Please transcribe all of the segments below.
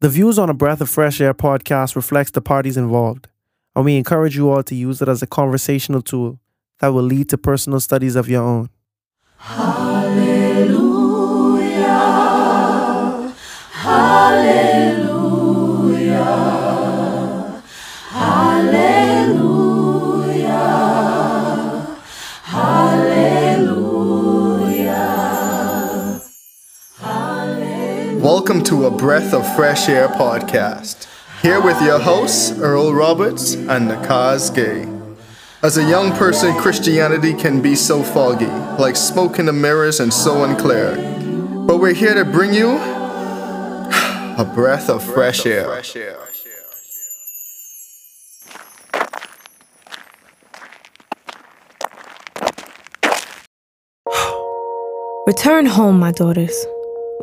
The views on a Breath of Fresh Air podcast reflects the parties involved, and we encourage you all to use it as a conversational tool that will lead to personal studies of your own. Hallelujah. Hallelujah. Welcome to a Breath of Fresh Air podcast. Here with your hosts, Earl Roberts and Nakaz Gay. As a young person, Christianity can be so foggy, like smoke in the mirrors and so unclear. But we're here to bring you a breath of fresh air. Return home, my daughters.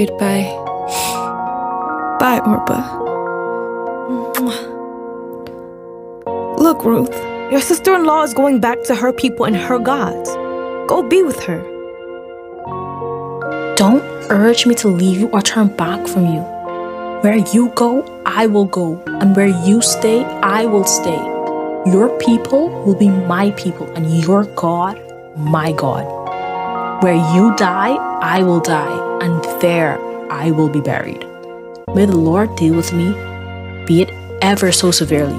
Goodbye. Bye, Orpah. Look, Ruth, your sister in law is going back to her people and her gods. Go be with her. Don't urge me to leave you or turn back from you. Where you go, I will go, and where you stay, I will stay. Your people will be my people, and your God, my God. Where you die, I will die, and there I will be buried. May the Lord deal with me, be it ever so severely,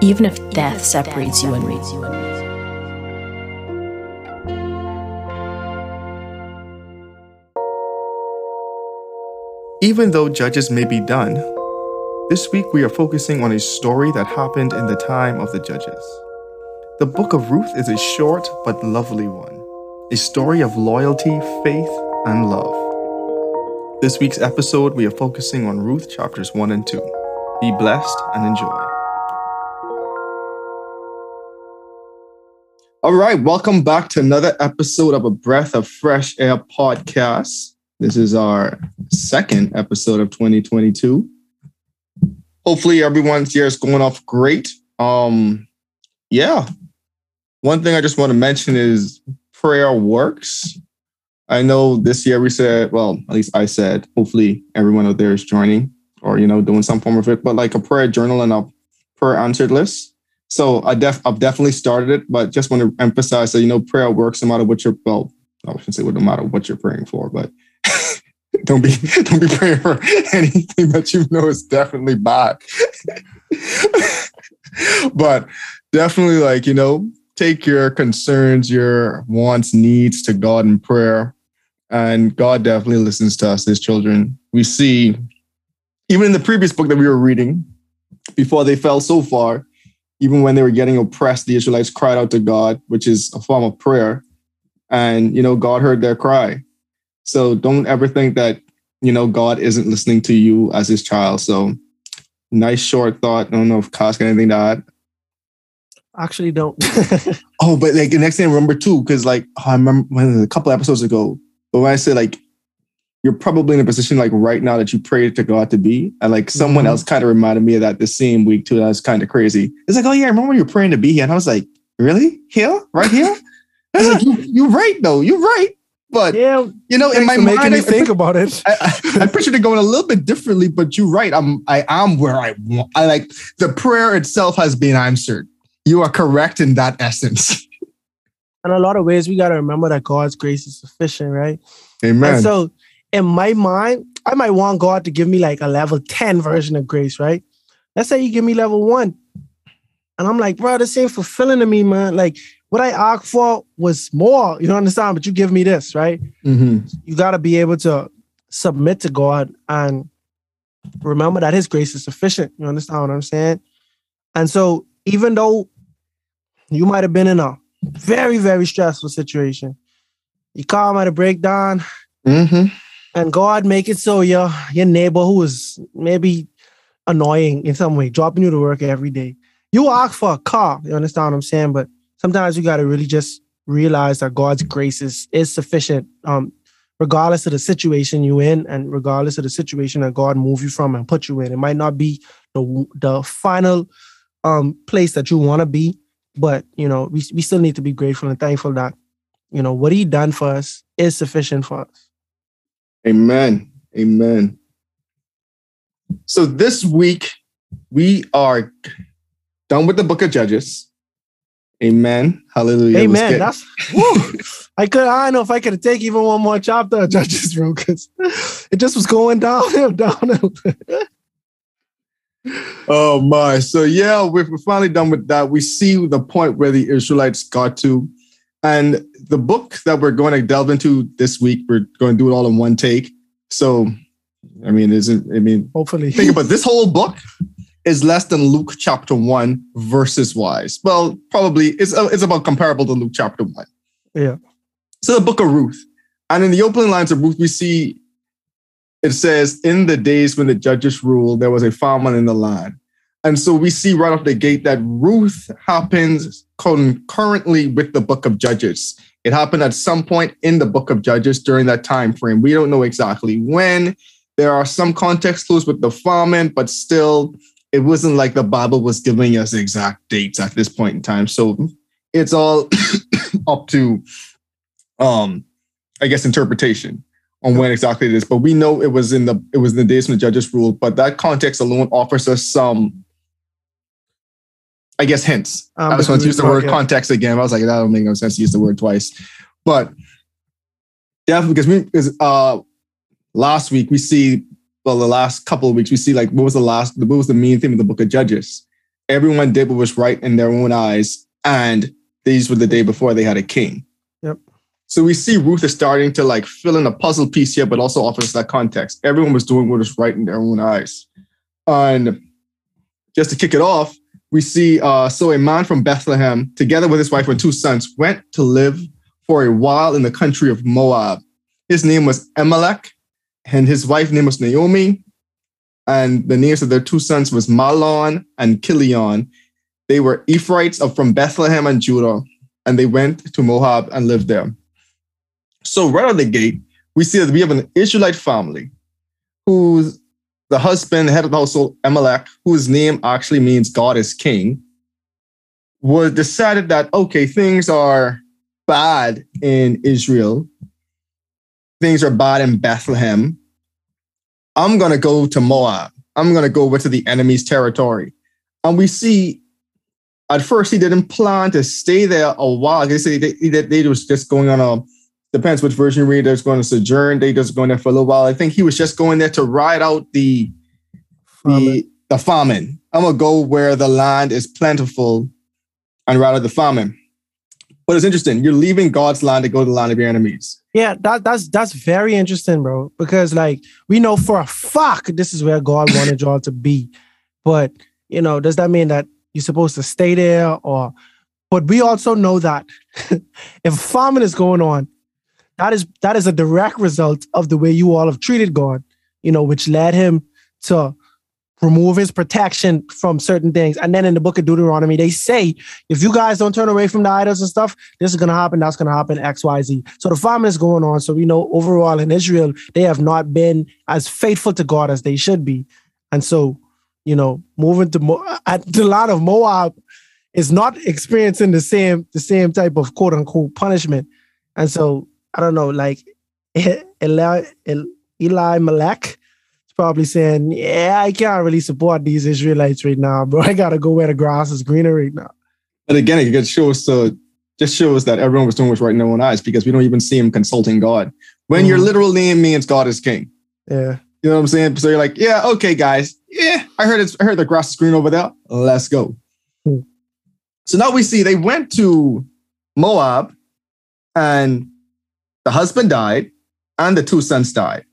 even if death separates you and me. Even though judges may be done, this week we are focusing on a story that happened in the time of the judges. The book of Ruth is a short but lovely one, a story of loyalty, faith, and love. This week's episode, we are focusing on Ruth chapters 1 and 2. Be blessed and enjoy. All right, welcome back to another episode of a Breath of Fresh Air podcast. This is our second episode of 2022. Hopefully, everyone's year is going off great. Um, yeah. One thing I just want to mention is prayer works. I know this year we said, well, at least I said, hopefully everyone out there is joining or, you know, doing some form of it, but like a prayer journal and a prayer answered list. So I def I've definitely started it, but just want to emphasize that, you know, prayer works no matter what you're, well, I shouldn't say no matter what you're praying for, but don't be don't be praying for anything that you know is definitely bad. but definitely like, you know, take your concerns, your wants, needs to God in prayer. And God definitely listens to us, his children. We see, even in the previous book that we were reading, before they fell so far, even when they were getting oppressed, the Israelites cried out to God, which is a form of prayer. And, you know, God heard their cry. So don't ever think that, you know, God isn't listening to you as his child. So nice short thought. I don't know if Kaz got anything to add. Actually, don't. oh, but like the next thing I remember too, because like I remember when a couple episodes ago, but when I say like you're probably in a position like right now that you prayed to God to be, and like someone Mhm. else kind of reminded me of that the same week too. That was kind of crazy. It's like, oh yeah, I remember when you were praying to be here, and I was like, really here, right here? I like, you, you're right though, you're right. But yeah, you know, in my mind, making me I- think about it. I, I, I pictured it going a little bit differently, but you're right. I'm I am where I want. I like the prayer itself has been answered. You are correct in that essence. In a lot of ways, we got to remember that God's grace is sufficient, right? Amen. And so, in my mind, I might want God to give me like a level 10 version of grace, right? Let's say you give me level one. And I'm like, bro, this ain't fulfilling to me, man. Like, what I asked for was more, you know, understand? But you give me this, right? Mhm. You got to be able to submit to God and remember that His grace is sufficient. You understand what I'm saying? And so even though you might have been in a very, very stressful situation, You car might a breakdown. Mm-hmm. and God make it so your your neighbor who is maybe annoying in some way, dropping you to work every day. You ask for a car, you understand what I'm saying? But sometimes you gotta really just realize that God's grace is, is sufficient, um, regardless of the situation you're in and regardless of the situation that God move you from and put you in. It might not be the the final um place that you want to be, but you know, we we still need to be grateful and thankful that you know what he done for us is sufficient for us. Amen. Amen. So this week we are done with the book of Judges. Amen. Hallelujah. Amen. That's woo. I could. I don't know if I could take even one more chapter of Judges, bro, because it just was going downhill, downhill. Oh my. So yeah, we're, finally done with that. We see the point where the Israelites got to. And the book that we're going to delve into this week, we're going to do it all in one take. So I mean, isn't I mean Hopefully, think about this whole book is less than Luke chapter one verses wise. Well, probably it's uh, it's about comparable to Luke chapter one. Yeah. So the book of Ruth, and in the opening lines of Ruth, we see it says, "In the days when the judges ruled, there was a famine in the land." And so we see right off the gate that Ruth happens concurrently with the book of Judges. It happened at some point in the book of Judges during that time frame. We don't know exactly when. There are some context clues with the famine, but still, it wasn't like the Bible was giving us exact dates at this point in time. So it's all up to, um, I guess, interpretation on when exactly it is. But we know it was in the it was in the days when the judges ruled. But that context alone offers us some, I guess, hints. I just want to use the word Yeah. context again. I was like, that don't make no sense to use the word twice. But definitely because we because uh last week we see well the last couple of weeks we see like what was the last what was the main theme of the book of Judges? Everyone did what was right in their own eyes, and these were the day before they had a king. So we see Ruth is starting to like fill in a puzzle piece here, but also offers that context. Everyone was doing what was right in their own eyes. And just to kick it off, we see uh, so a man from Bethlehem, together with his wife and two sons, went to live for a while in the country of Moab. His name was Elimelech, and his wife's name was Naomi. And the names of their two sons was Mahlon and Chilion. They were Ephraimites of from Bethlehem and Judah, and they went to Moab and lived there. So right out the gate, we see that we have an Israelite family whose the husband, head of the household, Elimelech, whose name actually means God is king, was decided that okay, things are bad in Israel. Things are bad in Bethlehem. I'm gonna go to Moab. I'm gonna go over to the enemy's territory. And we see at first he didn't plan to stay there a while. They say they, they, they was just going on a depends which version you read. There's going to sojourn. They just going there for a little while. I think he was just going there to ride out the the the famine. I'm gonna go where the land is plentiful and ride out the famine. But it's interesting. You're leaving God's land to go to the land of your enemies. Yeah, that that's that's very interesting, bro. Because like we know for a fact this is where God wanted y'all to be. But you know, does that mean that you're supposed to stay there or but we also know that if famine is going on, that is that is a direct result of the way you all have treated God, you know, which led him to remove his protection from certain things. And then in the book of Deuteronomy, they say, if you guys don't turn away from the idols and stuff, this is going to happen, that's going to happen, X, Y, Z. So the famine is going on. So we know overall in Israel, they have not been as faithful to God as they should be. And so, you know, moving to Mo- uh, at the land of Moab is not experiencing the same the same type of quote unquote punishment. And so I don't know, like Eli, Eli Malek is probably saying, "Yeah, I can't really support these Israelites right now, bro. I gotta go where the grass is greener right now." But again, it just shows so just shows that everyone was doing what's right in their own eyes because we don't even see him consulting God. When your Mhm. literal name means God is king. Yeah, You know what I'm saying? So you're like, yeah, okay, guys. Yeah, I heard it's I heard the grass is green over there. Let's go. Hmm. So now we see they went to Moab and the husband died and the two sons died.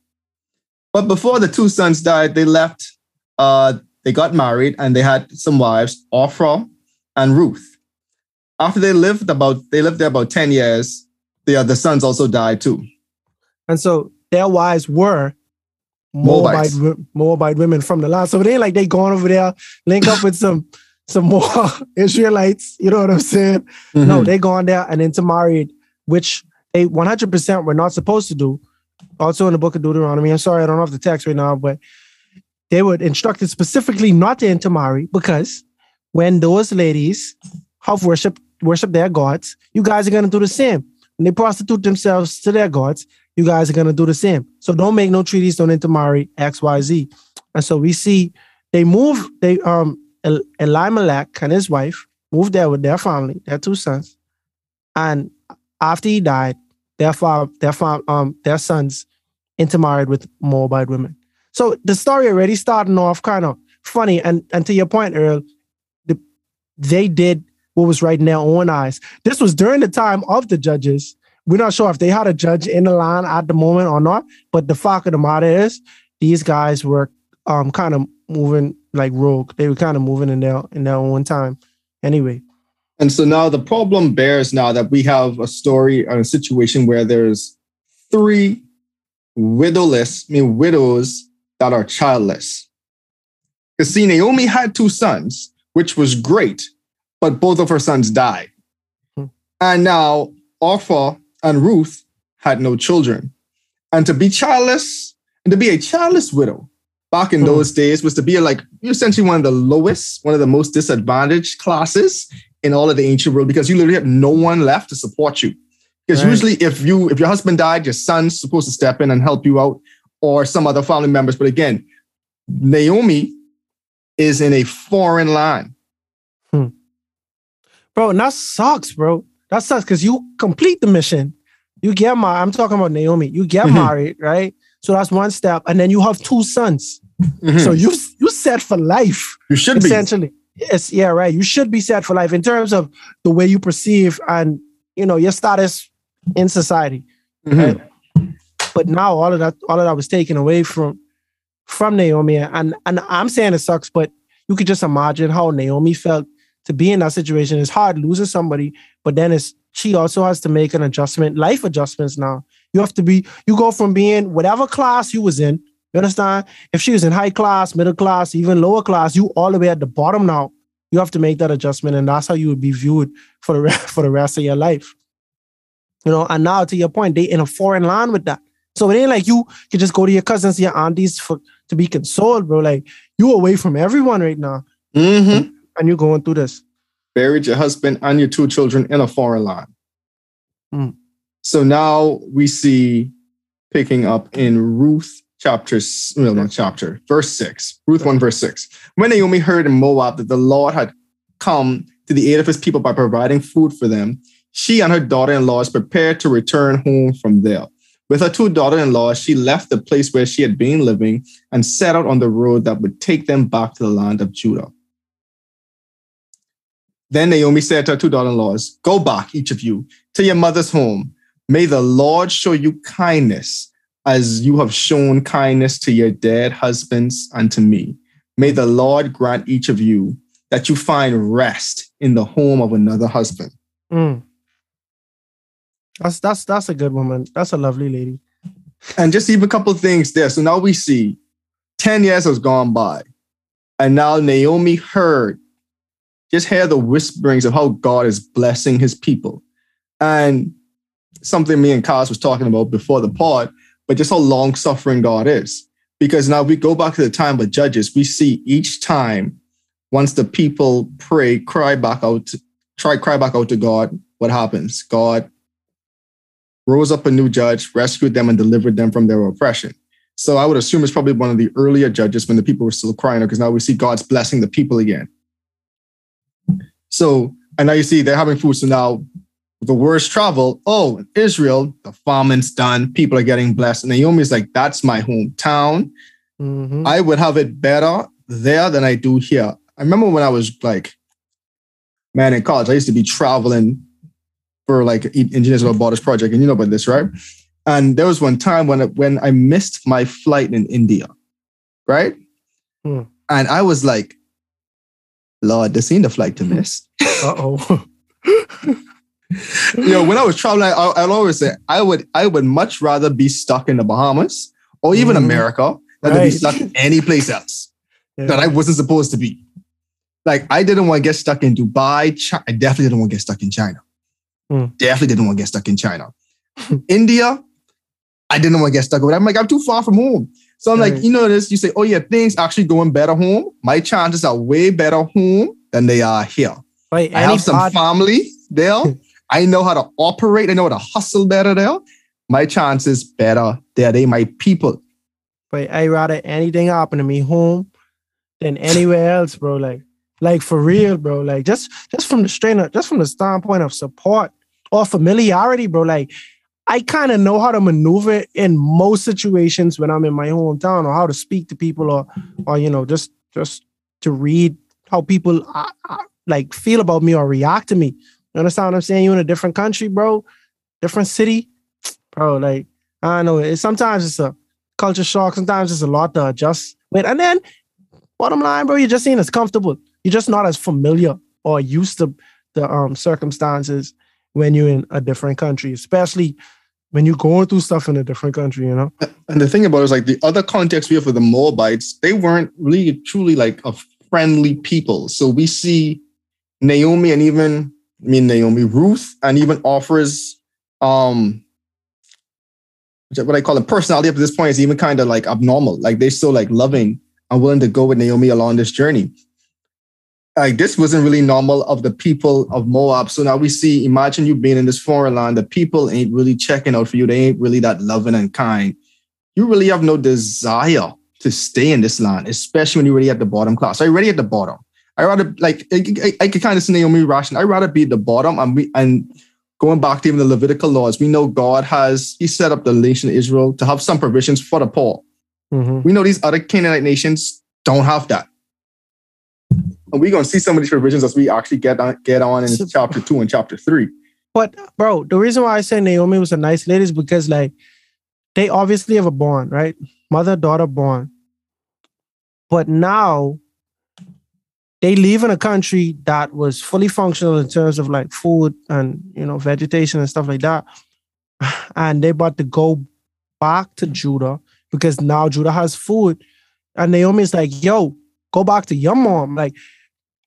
But before the two sons died, they left uh they got married and they had some wives, Orpah and Ruth. After they lived about, they lived there about 10 years, the other sons also died too. And so their wives were Moabite. Moabite women from the land. So it ain't like they gone over there, link up with some some more Israelites. You know what I'm saying? No, Mhm. they gone there and intermarried, which they 100% were not supposed to do. Also in the book of Deuteronomy. I'm sorry, I don't have the text right now, but they were instructed specifically not to intermarry because when those ladies have worship worship their gods, you guys are gonna do the same. When they prostitute themselves to their gods, you guys are gonna do the same. So don't make no treaties, don't intermarry X, Y, Z. And so we see they move. They um El- Elimelech and his wife moved there with their family, their two sons, and after he died, their fa- their um their sons intermarried with Moabite women. So the story already starting off kind of funny, and and to your point, Earl, the, they did what was right in their own eyes. This was during the time of the judges. We're not sure if they had a judge in the line at the moment or not, but the fact of the matter is, these guys were um kind of moving like rogue. They were kind of moving in their in their own time. Anyway, And so now the problem bears now that we have a story or a situation where there's three widowless, I mean widows that are childless. Because see, Naomi had two sons, which was great, but both of her sons died. Hmm. And now Orpah and Ruth had no children. And to be childless and to be a childless widow back in Hmm. those days was to be like you're essentially one of the lowest, one of the most disadvantaged classes in all of the ancient world because you literally have no one left to support you. Because Right. usually, if you if your husband died, your son's supposed to step in and help you out, or some other family members. But again, Naomi is in a foreign land. bro, and that sucks, bro. That sucks because you complete the mission. You get married. I'm talking about Naomi. You get Mhm. married, right? So that's one step, and then you have two sons. So you you set for life. you should be. essentially. Yes, yeah, right. You should be set for life in terms of the way you perceive and you know your status in society. Mhm. But now all of that, all of that was taken away from from Naomi, and and I'm saying it sucks, but you could just imagine how Naomi felt to be in that situation. It's hard losing somebody, but then it's she also has to make an adjustment, life adjustments. Now you have to be, you go from being whatever class you was in. You understand? If she was in high class, middle class, even lower class, you all the way at the bottom now. You have to make that adjustment, and that's how you would be viewed for the rest, for the rest of your life. You know, and now to your point, they in a foreign land with that. So it ain't like you can just go to your cousins, your aunties for to be consoled, bro. Like you away from everyone right now, Mhm. and you're going through this. Buried your husband and your two children in a foreign land. Mm. So now we see picking up in Ruth chapter, well, not chapter, verse six. Ruth 1, verse 6. When Naomi heard in Moab that the Lord had come to the aid of his people by providing food for them, she and her daughter in laws prepared to return home from there. With her two daughter in laws, she left the place where she had been living and set out on the road that would take them back to the land of Judah. Then Naomi said to her two daughter in laws, Go back, each of you, to your mother's home. May the Lord show you kindness as you have shown kindness to your dead husbands and to me. May the Lord grant each of you that you find rest in the home of another husband. Mm. That's that's that's a good woman. That's a lovely lady. And just even a couple of things there. So now we see 10 years has gone by. And now Naomi heard, just hear the whisperings of how God is blessing his people. And something me and Kaz was talking about before the pod, but just how long suffering God is. Because now we go back to the time of Judges, we see each time once the people pray, cry back out, try cry back out to God, what happens? God rose up a new judge, rescued them, and delivered them from their oppression. So I would assume it's probably one of the earlier judges when the people were still crying, because now we see God's blessing the people again. So, and now you see they're having food. So now the worst travel. Oh, Israel, the famine's done. People are getting blessed. And Naomi's like, that's my hometown. Mhm. I would have it better there than I do here. I remember when I was like, man, in college, I used to be traveling for like Engineers Without Borders project, and you know about this, right? And there was one time when when I missed my flight in India, right? Hmm. And I was like, Lord, this ain't the flight to miss. Uh oh. you know, when I was traveling, I, I'd always say I would I would much rather be stuck in the Bahamas or even Mhm. America than to be Right. stuck any place else that I wasn't supposed to be. Like I didn't want to get stuck in Dubai. Chi- I definitely didn't want to get stuck in China. Hmm. Definitely didn't want to get stuck in China. India, I didn't want to get stuck with. I'm like, I'm too far from home. So I'm like, you know this. You say, oh yeah, things actually going better home. My chances are way better home than they are here. Wait, I have some family there. I know how to operate. I know how to hustle better there. My chances better there. They my people. But I rather anything happen to me home than anywhere else, bro. Like, like for real, bro. Like just just from the strain of, just from the standpoint of support or familiarity, bro. Like I kind of know how to maneuver in most situations when I'm in my hometown or how to speak to people or or you know, just just to read how people uh, uh, like feel about me or react to me. You understand what I'm saying? You in a different country, bro, different city, bro. Like I know. It, sometimes it's a culture shock. Sometimes it's a lot to adjust with. And then, bottom line, bro, you're just ain't as comfortable. You're just not as familiar or used to the um, circumstances when you're in a different country, especially when you're going through stuff in a different country, you know? And the thing about it is like the other context we have for the Moabites, they weren't really truly like a friendly people. So we see Naomi and even Mean Naomi, Ruth, and even Orpah's um what I call a personality up to this point is even kind of like abnormal. Like they're so like loving and willing to go with Naomi along this journey. Like this wasn't really normal of the people of Moab. So now we see, imagine you being in this foreign land, the people ain't really checking out for you. They ain't really that loving and kind. You really have no desire to stay in this land, especially when you're really at the bottom class. Are you really at the bottom? I rather like I, I, I could kind of see Naomi ration. I rather be at the bottom and we and going back to even the Levitical laws, we know God has He set up the nation of Israel to have some provisions for the poor. Mhm. We know these other Canaanite nations don't have that. And we're gonna see some of these provisions as we actually get on get on in So- chapter two and chapter three. But, bro, the reason why I say Naomi was a nice lady is because, like, they obviously have a bond, right? Mother daughter bond. But now they live in a country that was fully functional in terms of like food and you know vegetation and stuff like that. And they about to go back to Judah because now Judah has food. And Naomi's like, yo, go back to your mom. Like,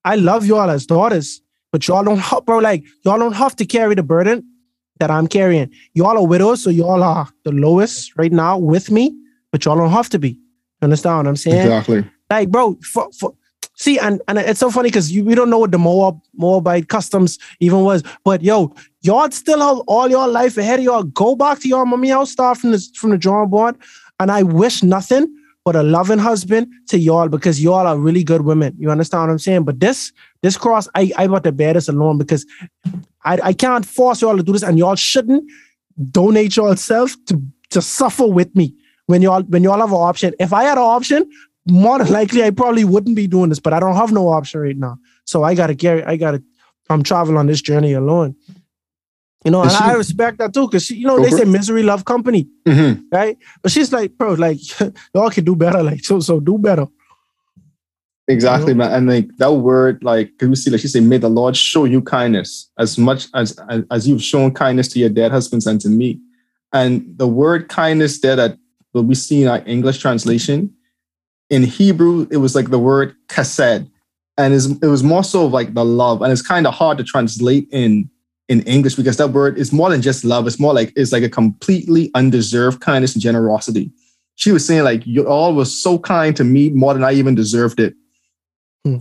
I love y'all as daughters, but y'all don't have, bro, like, y'all don't have to carry the burden that I'm carrying. Y'all are widows, so y'all are the lowest right now with me, but y'all don't have to be. You understand what I'm saying? Exactly. Like, bro, for, for, see, and, and it's so funny because you we don't know what the Moab Moabite customs even was, but yo, y'all still have all your life ahead of y'all. Go back to your mommy house, start from the from the drawing board, and I wish nothing but a loving husband to y'all because y'all are really good women. You understand what I'm saying? But this this cross, I I want to bear this alone because I I can't force y'all to do this, and y'all shouldn't donate yourself to to suffer with me when y'all when y'all have an option. If I had an option, more than likely I probably wouldn't be doing this, but I don't have no option right now. So I gotta carry, I gotta, I'm traveling on this journey alone. You know, and she- I respect that too, because you know, they say misery love company, Mhm. right? But she's like, bro, like y'all can do better, like so, so do better. Exactly, man. And like that word, like, can we see, like she said, may the Lord show you kindness as much as, as as you've shown kindness to your dead husbands and to me. And the word kindness there that will we see in our English translation, in Hebrew, it was like the word chesed. And it was more so of like the love. And it's kind of hard to translate in in English because that word is more than just love. It's more like it's like a completely undeserved kindness and generosity. She was saying, like, you all was so kind to me more than I even deserved it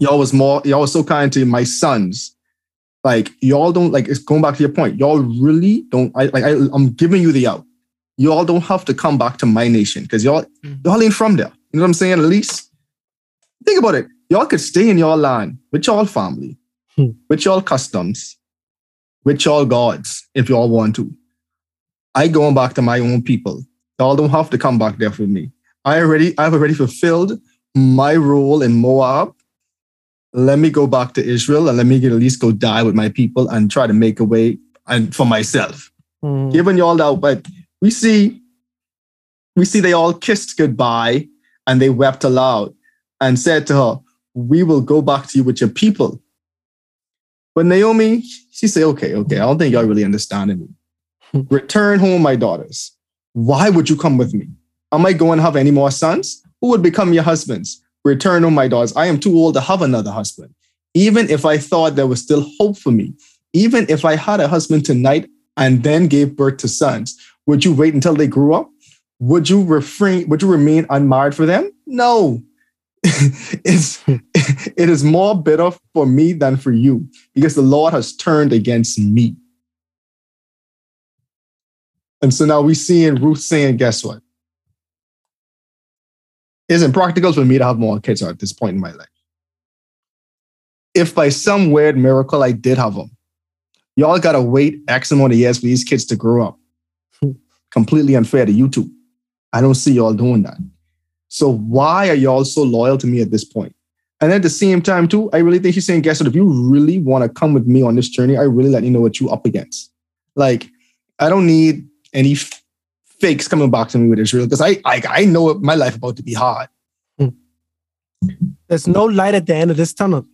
y'all was more y'all was so kind to my sons like y'all don't like it's going back to your point y'all really don't I like I, i'm giving you the out y'all don't have to come back to my nation because y'all Mhm. y'all ain't from there you know what i'm saying at least think about it. Y'all could stay in your land with y'all family Hmm. with y'all customs with y'all gods if y'all want to. I going back to my own people. Y'all don't have to come back there for me. I already i've already fulfilled my role in moab. Let me go back to Israel and let me at least go die with my people and try to make a way and for myself. Mhm. Giving you all that, but we see, we see they all kissed goodbye and they wept aloud. and said to her, We will go back to you with your people. But Naomi, she said, Okay, okay, I don't think y'all really understanding me. Return home, my daughters. Why would you come with me? Am I going to have any more sons? Who would become your husbands? Return home, my daughters. I am too old to have another husband. Even if I thought there was still hope for me, even if I had a husband tonight and then gave birth to sons, would you wait until they grew up? Would you refrain? Would you remain unmarried for them? No. it's it is more bitter for me than for you because the Lord has turned against me. And so now we see in Ruth saying, guess what? It isn't practical for me to have more kids at this point in my life. If by some weird miracle I did have them, y'all gotta wait X amount of years for these kids to grow up. Completely unfair to you two. I don't see y'all doing that. So why are y'all so loyal to me at this point? And at the same time, too, I really think she's saying, guess what? If you really want to come with me on this journey, I really let you know what you up against. Like, I don't need any f- fakes coming back to me with Israel because I, I I know my life about to be hard. There's no light at the end of this tunnel.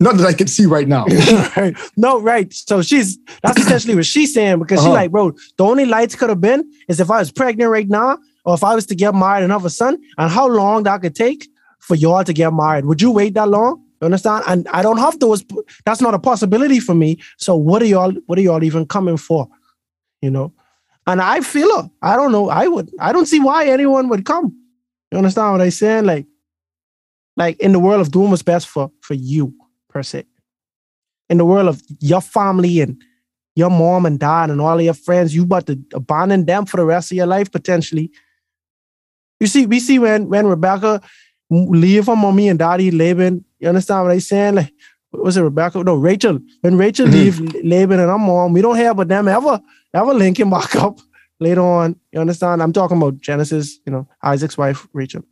Not that I can see right now. right. No, right. So she's that's essentially what she's saying because Uh-huh. she's like, bro, the only lights could have been is if I was pregnant right now, or if I was to get married and have a son, and how long that could take for y'all to get married. Would you wait that long? You understand? And I don't have those. That's not a possibility for me. So what are y'all? What are y'all even coming for? You know. And I feel her. I don't know. I would. I don't see why anyone would come. You understand what I'm saying? Like, like in the world of doing what's best for for you per se. In the world of your family and your mom and dad and all your friends, you about to abandon them for the rest of your life potentially. You see, we see when when Rebecca leave her mommy and daddy Laban. You understand what I'm saying? Like, was it Rebecca? No, Rachel. When Rachel Mhm. leave Laban and her mom, we don't hear about them ever ever linking back up later on. You understand? I'm talking about Genesis. You know, Isaac's wife Rachel.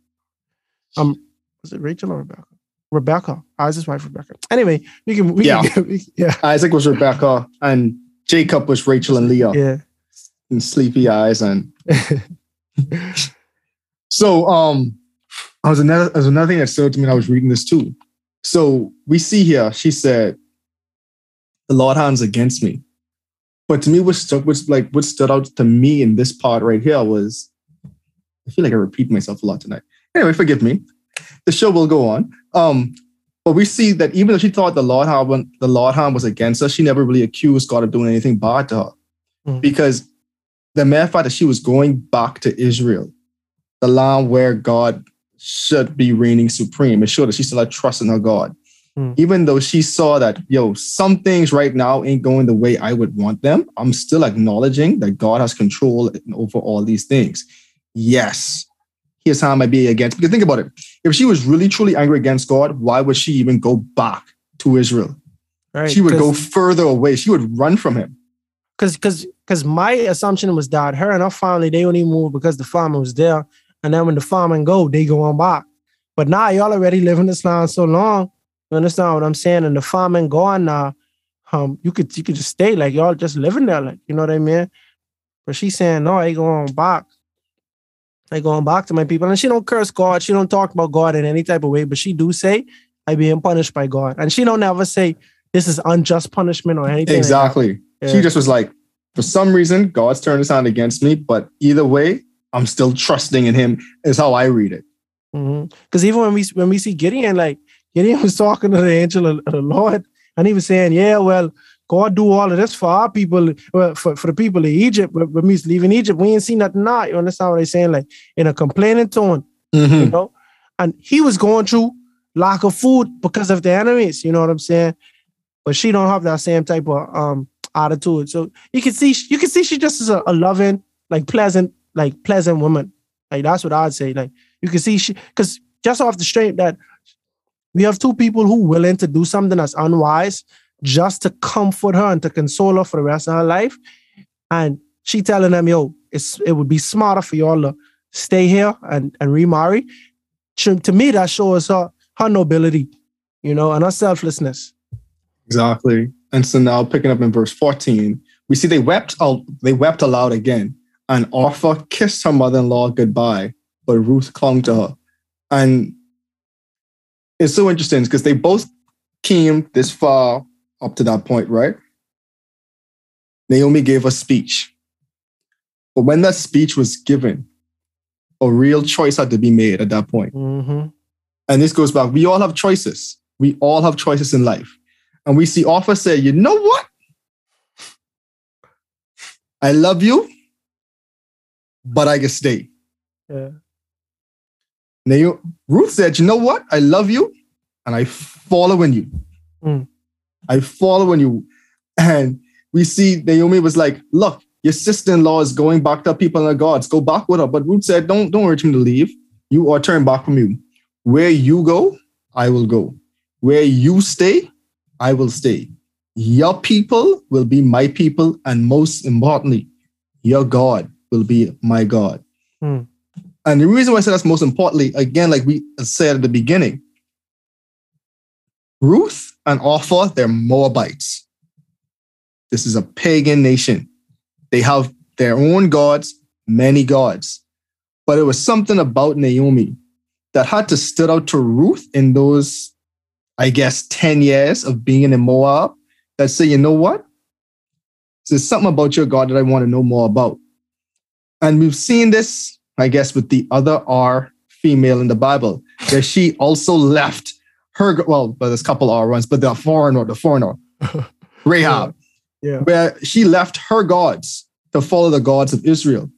Um, was it Rachel or Rebecca? Rebecca, Isaac's wife Rebecca. Anyway, we can we Yeah. can, we, yeah Isaac was Rebecca and Jacob was Rachel and Leah yeah. and sleepy eyes and so um I was another there's another thing that stood to me when I was reading this too. So we see here, she said, the Lord hands against me. But to me, what stuck was like what stood out to me in this part right here was I feel like I repeat myself a lot tonight. Anyway, forgive me. The show will go on. Um, but we see that even though she thought the Lord hand, the Lord hand was against her, she never really accused God of doing anything bad to her. Mhm. Because the mere fact that she was going back to Israel, the land where God should be reigning supreme, it showed that she still had trust in her God. Mm. Even though she saw that, yo, some things right now ain't going the way I would want them, I'm still acknowledging that God has control over all these things. Yes, his hand might be against. Because think about it. If she was really truly angry against God, why would she even go back to Israel? Right. she would go further away. She would run from him. because because because my assumption was that her and her family they only moved because the farmer was there, and then when the farming go, they go on back. But now y'all already live in this land so long. You understand what I'm saying? And the farming gone now. Um, you could you could just stay like y'all just living there, like you know what I mean. But she's saying no, I going back. I going back to my people, and she don't curse God. She don't talk about God in any type of way, but she do say I being punished by God, and she don't ever say this is unjust punishment or anything. like. Exactly. Yeah. She just was like, for some reason, God's turned his hand against me, but either way, I'm still trusting in him, is how I read it. Because even when we when we see Gideon, like Gideon was talking to the angel of, the Lord, and he was saying, "Yeah, well, God do all of this for our people, well, for, for the people of Egypt. When when we leaving Egypt, we ain't seen nothing now. You understand what I'm saying? Like in a complaining tone, you Mhm. know. And he was going through lack of food because of the enemies. You know what I'm saying? But she don't have that same type of um attitude. So you can see you can see she just is a, a loving, like pleasant, like pleasant woman. Like that's what I'd say. Like you can see she because just off the strength that we have two people who willing to do something that's unwise just to comfort her and to console her for the rest of her life. And she telling them, yo, it's it would be smarter for y'all to stay here and, and remarry. To, to me, that shows her her nobility, you know, and her selflessness. Exactly. And so now picking up in verse 14, we see they wept al- they wept aloud again. And Orpah kissed her mother-in-law goodbye, but Ruth clung to her. And it's so interesting because they both came this far up to that point, right? Naomi gave a speech. But when that speech was given, a real choice had to be made at that point. Mm-hmm. And this goes back. We all have choices. We all have choices in life. And we see Orpah say, you know what? I love you, but I can stay. Yeah. Now, Ruth said, you know what? I love you and I follow in you. Mm. I follow in you. And we see Naomi was like, look, your sister-in-law is going back to people and the gods. Go back with her. But Ruth said, don't, don't urge me to leave. You are turn back from you. Where you go, I will go. Where you stay, I will stay. Your people will be my people. And most importantly, your God will be my God. Hmm. And the reason why I say that's most importantly, again, like we said at the beginning, Ruth and Orpah, they're Moabites. This is a pagan nation. They have their own gods, many gods. But it was something about Naomi that had to stood out to Ruth in those, I guess, 10 years of being in Moab that say, you know what? There's something about your God that I want to know more about. And we've seen this, I guess, with the other R female in the Bible, where she also left her, well, but there's a couple R ones, but the foreigner, the foreigner, Rahab, Yeah. where she left her gods to follow the gods of Israel.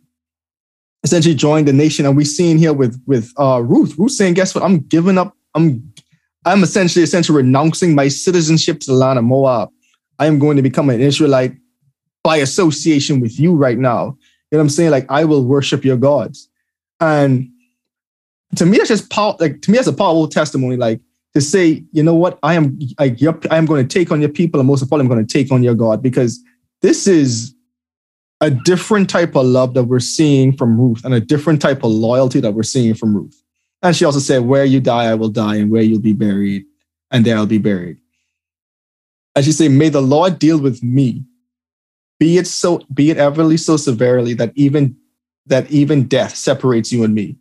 Essentially joined the nation. And we've seen here with, with uh, Ruth, Ruth saying, guess what? I'm giving up, I'm I'm essentially essentially renouncing my citizenship to the land of Moab. I am going to become an Israelite by association with you right now. You know what I'm saying? Like I will worship your gods. And to me, that's just power. Like to me, that's a powerful testimony. Like to say, you know what, I am like your, I am going to take on your people, and most of all, I'm going to take on your God because this is a different type of love that we're seeing from Ruth, and a different type of loyalty that we're seeing from Ruth. And she also said, "Where you die, I will die, and where you'll be buried, and there I'll be buried." And she said, "May the Lord deal with me, be it so, be it everly so severely that even that even death separates you and me."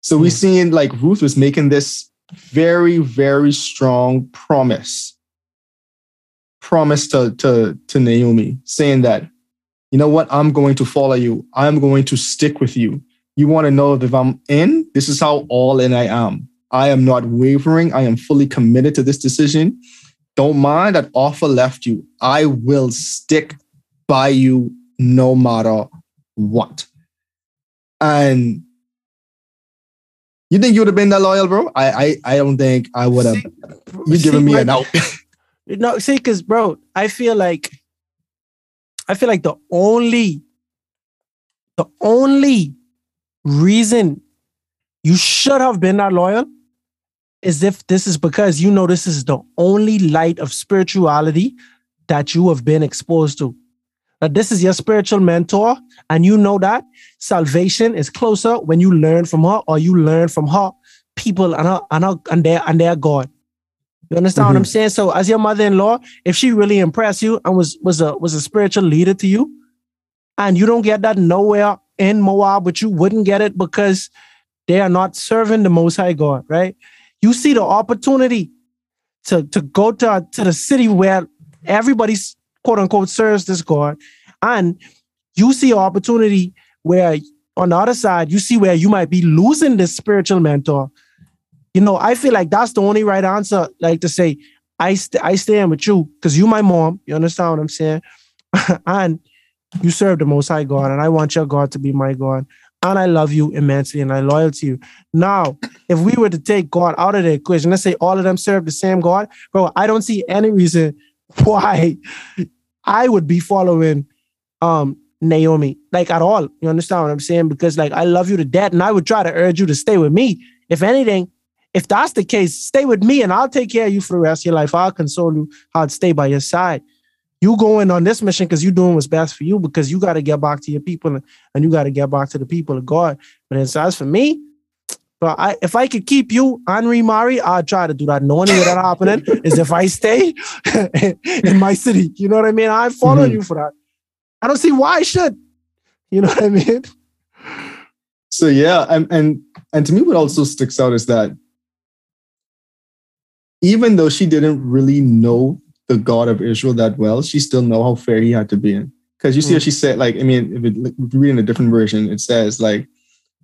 So we Hmm. seeing like Ruth was making this very, very strong promise, promise to to to Naomi, saying that, you know what, I'm going to follow you. I'm going to stick with you. You want to know if I'm in? This is how all in I am. I am not wavering. I am fully committed to this decision. Don't mind that Orpah left you. I will stick by you no matter what. And you think you would have been that loyal, bro? I I, I don't think I would have. You giving me an out. No, see, because bro, I feel like I feel like the only the only reason you should have been that loyal is if this is because you know this is the only light of spirituality that you have been exposed to. That this is your spiritual mentor, and you know that salvation is closer when you learn from her or you learn from her people and her and her and their and their God. You understand what I'm mm-hmm. saying? So as your mother-in-law, if she really impressed you and was was a was a spiritual leader to you, and you don't get that nowhere in Moab, but you wouldn't get it because they are not serving the most high God, right? You see the opportunity to, to go to, to the city where everybody's quote unquote serves this God, and you see an opportunity where on the other side, you see where you might be losing this spiritual mentor you know, I feel like that's the only right answer. Like to say, I st- I stand with you because you my mom. You understand what I'm saying? and you serve the Most High God, and I want your God to be my God. And I love you immensely, and I loyal to you. Now, if we were to take God out of the equation, let's say all of them serve the same God, bro, I don't see any reason why I would be following um Naomi, like at all. You understand what I'm saying? Because like I love you to death, and I would try to urge you to stay with me. If anything, if that's the case, stay with me and I'll take care of you for the rest of your life. I'll console you. I'll stay by your side. You going on this mission because you're doing what's best for you because you got to get back to your people and you got to get back to the people of God. But as as for me, but I, if I could keep you and remarry, I'll try to do that. Only way that happening is if I stay in my city. You know what I mean? I'm following Mhm. you for that. I don't see why I should. You know what I mean? So yeah, and and and to me, what also sticks out is that even though she didn't really know the God of Israel that well, she still know how fair he had to be in. Because you see what she said, like, I mean, if, it, if you read in a different version, it says, like,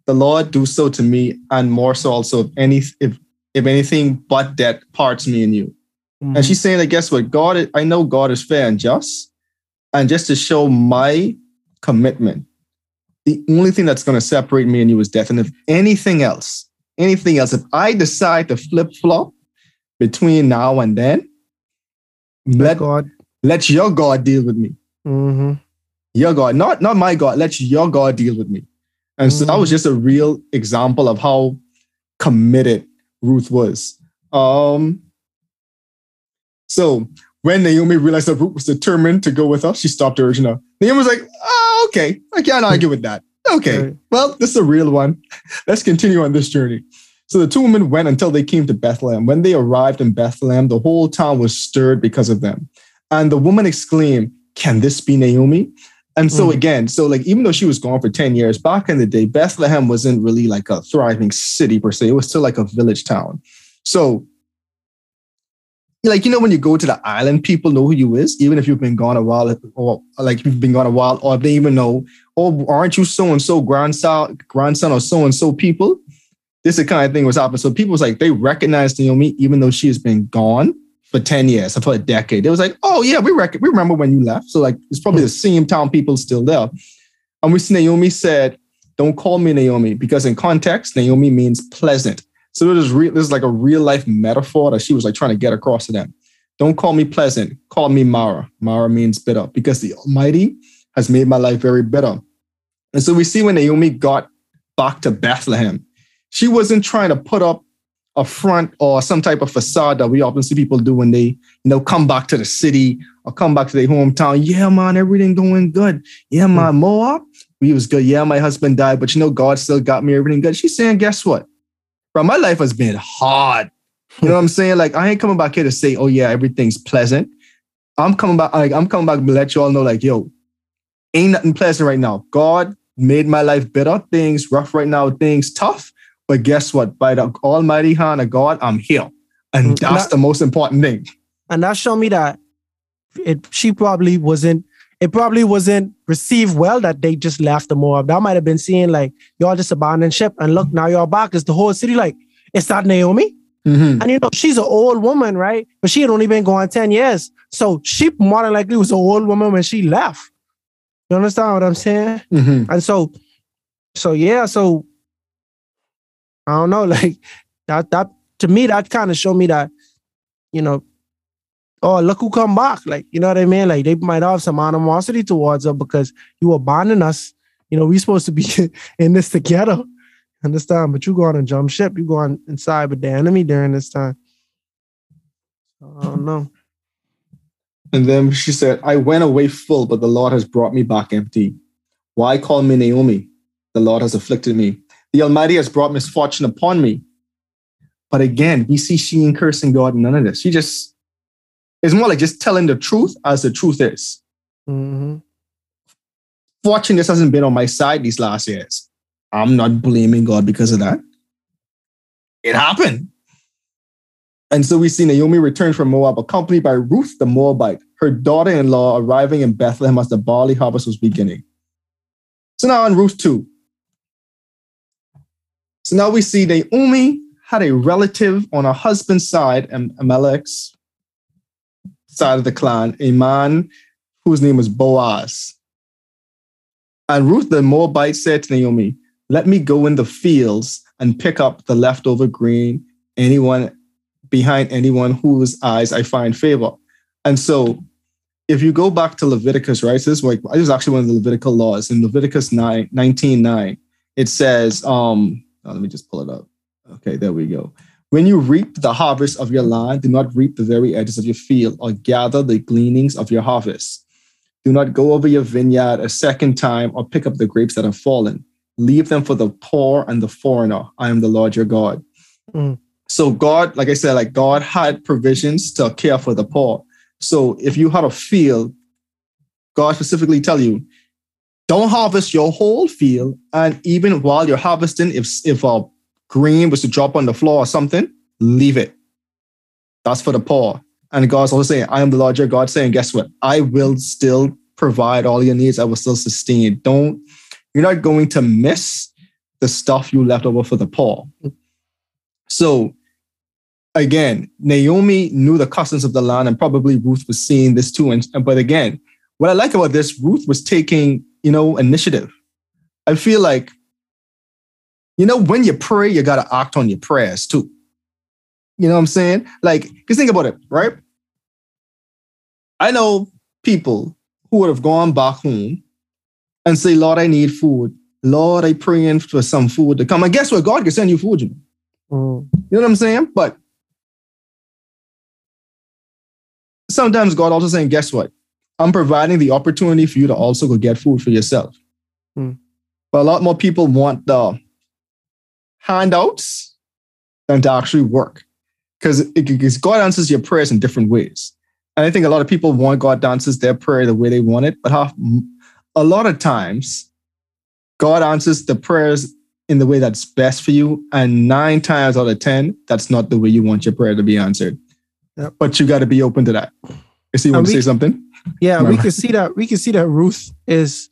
the Lord do so to me, and more so also if any if if anything but that parts me and you. Mm-hmm. And she's saying that guess what? God, I know God is fair and just. And just to show my commitment, the only thing that's going to separate me and you is death. And if anything else, anything else, if I decide to flip flop between now and then, let God. let your God deal with me. Mm-hmm. Your God, not not my God. Let your God deal with me. And so that was mm. just a real example of how committed Ruth was. Um, so when Naomi realized that Ruth was determined to go with her, she stopped urging her. Naomi was like, oh, okay, I can't hmm. argue with that. Okay, Right. well, this is a real one. Let's continue on this journey. So the two women went until they came to Bethlehem. When they arrived in Bethlehem, the whole town was stirred because of them. And the woman exclaimed, Can this be Naomi? And so Mm. again, so like even though she was gone for 10 years, back in the day, Bethlehem wasn't really like a thriving city per se. It was still like a village town. So like you know when you go to the island, people know who you is, even if you've been gone a while, or like you've been gone a while, or they even know, oh, aren't you so and so grandson, grandson or so and so people? This is the kind of thing was happening. So people was like they recognized Naomi even though she has been gone for 10 years, for a decade. It was like, oh yeah, we rec- we remember when you left. So like it's probably the same town people still there. And we see Naomi said, Don't call me Naomi, because in context, Naomi means pleasant. So this is real, this is like a real life metaphor that she was like trying to get across to them. Don't call me pleasant, call me Mara. Mara means bitter, because the Almighty has made my life very bitter. And so we see when Naomi got back to Bethlehem, she wasn't trying to put up a front or some type of facade that we often see people do when they, you know, come back to the city or come back to their hometown. Yeah, man, everything going good. Yeah, hmm. man, Moab, we was good. Yeah, my husband died, but you know, God still got me everything good. She's saying, guess what? Bro, my life has been hard. You know what I'm saying? Like, I ain't coming back here to say, oh yeah, everything's pleasant. I'm coming back, like, I'm coming back to let you all know, like, yo, ain't nothing pleasant right now. God made my life better. Things rough right now, things tough. But guess what? By the Almighty hand of God, I'm here. And Mm, that's that- the most important thing. and that showed me that it she probably wasn't it probably wasn't received well that they just left the Moab. That might have been seeing like y'all just abandoned ship and look now y'all back. Is the whole city like it's not Naomi? Mhm. And you know she's an old woman, right? But she had only been gone ten years, so she more than likely was an old woman when she left. You understand what I'm saying? Mhm. And so, so yeah, so I don't know, like that that to me that kind of showed me that, you know, oh look who come back, like you know what I mean? Like they might have some animosity towards her because you abandoned us. You know, we supposed to be in this together. Understand? But you go on and jump ship, you go on inside with the enemy during this time. I don't know. And then she said, I went away full, but the Lord has brought me back empty. Why call me Naomi? The Lord has afflicted me. The Almighty has brought misfortune upon me. But again, we see she ain't cursing God none of this. She just, it's more like just telling the truth as the truth is. hmm Fortune just hasn't been on my side these last years. I'm not blaming God because of that. It happened. And so we see Naomi return from Moab, accompanied by Ruth the Moabite, her daughter in law, arriving in Bethlehem as the barley harvest was beginning. So now in Ruth 2. So now we see Naomi had a relative on her husband's side, and Elimelech's side of the clan, a man whose name was Boaz. And Ruth the Moabite said to Naomi, Let me go in the fields and pick up the leftover grain, anyone behind anyone whose eyes I find favor. And so if you go back to Leviticus, right? So this is like this is actually one of the Levitical laws in Leviticus 9, 19, 9. It says, um, oh, let me just pull it up. Okay, there we go. When you reap the harvest of your land, do not reap the very edges of your field or gather the gleanings of your harvest. Do not go over your vineyard a second time or pick up the grapes that have fallen. Leave them for the poor and the foreigner. I am the Lord your God. Mm. So God, like I said, like God had provisions to care for the poor. So if you had a field, God specifically tell you, don't harvest your whole field. And even while you're harvesting, if if a grain was to drop on the floor or something, leave it. That's for the poor. And God's also saying, I am the Lord your God, saying, guess what? I will still provide all your needs. I will still sustain. Don't, you're not going to miss the stuff you left over for the poor. So again, Naomi knew the customs of the land, and probably Ruth was seeing this too. And but again, what I like about this, Ruth was taking, you know, initiative. I feel like, you know, when you pray, you gotta act on your prayers too. You know what I'm saying? Like, because think about it, right? I know people who would have gone back home and say, Lord, I need food. Lord, I praying for some food to come. And guess what? God can send you food, you know. Mm. You know what I'm saying? But sometimes God also saying, guess what? I'm providing the opportunity for you to also go get food for yourself. Mm. But a lot more people want the handouts than to actually work. Because God answers your prayers in different ways. And I think a lot of people want God to answer their prayer the way they want it. But half, a lot of times, God answers the prayers in the way that's best for you. And nine times out of 10, that's not the way you want your prayer to be answered. Yep. But you got to be open to that. You see, you want to say something? Yeah, we can see that. We can see that Ruth is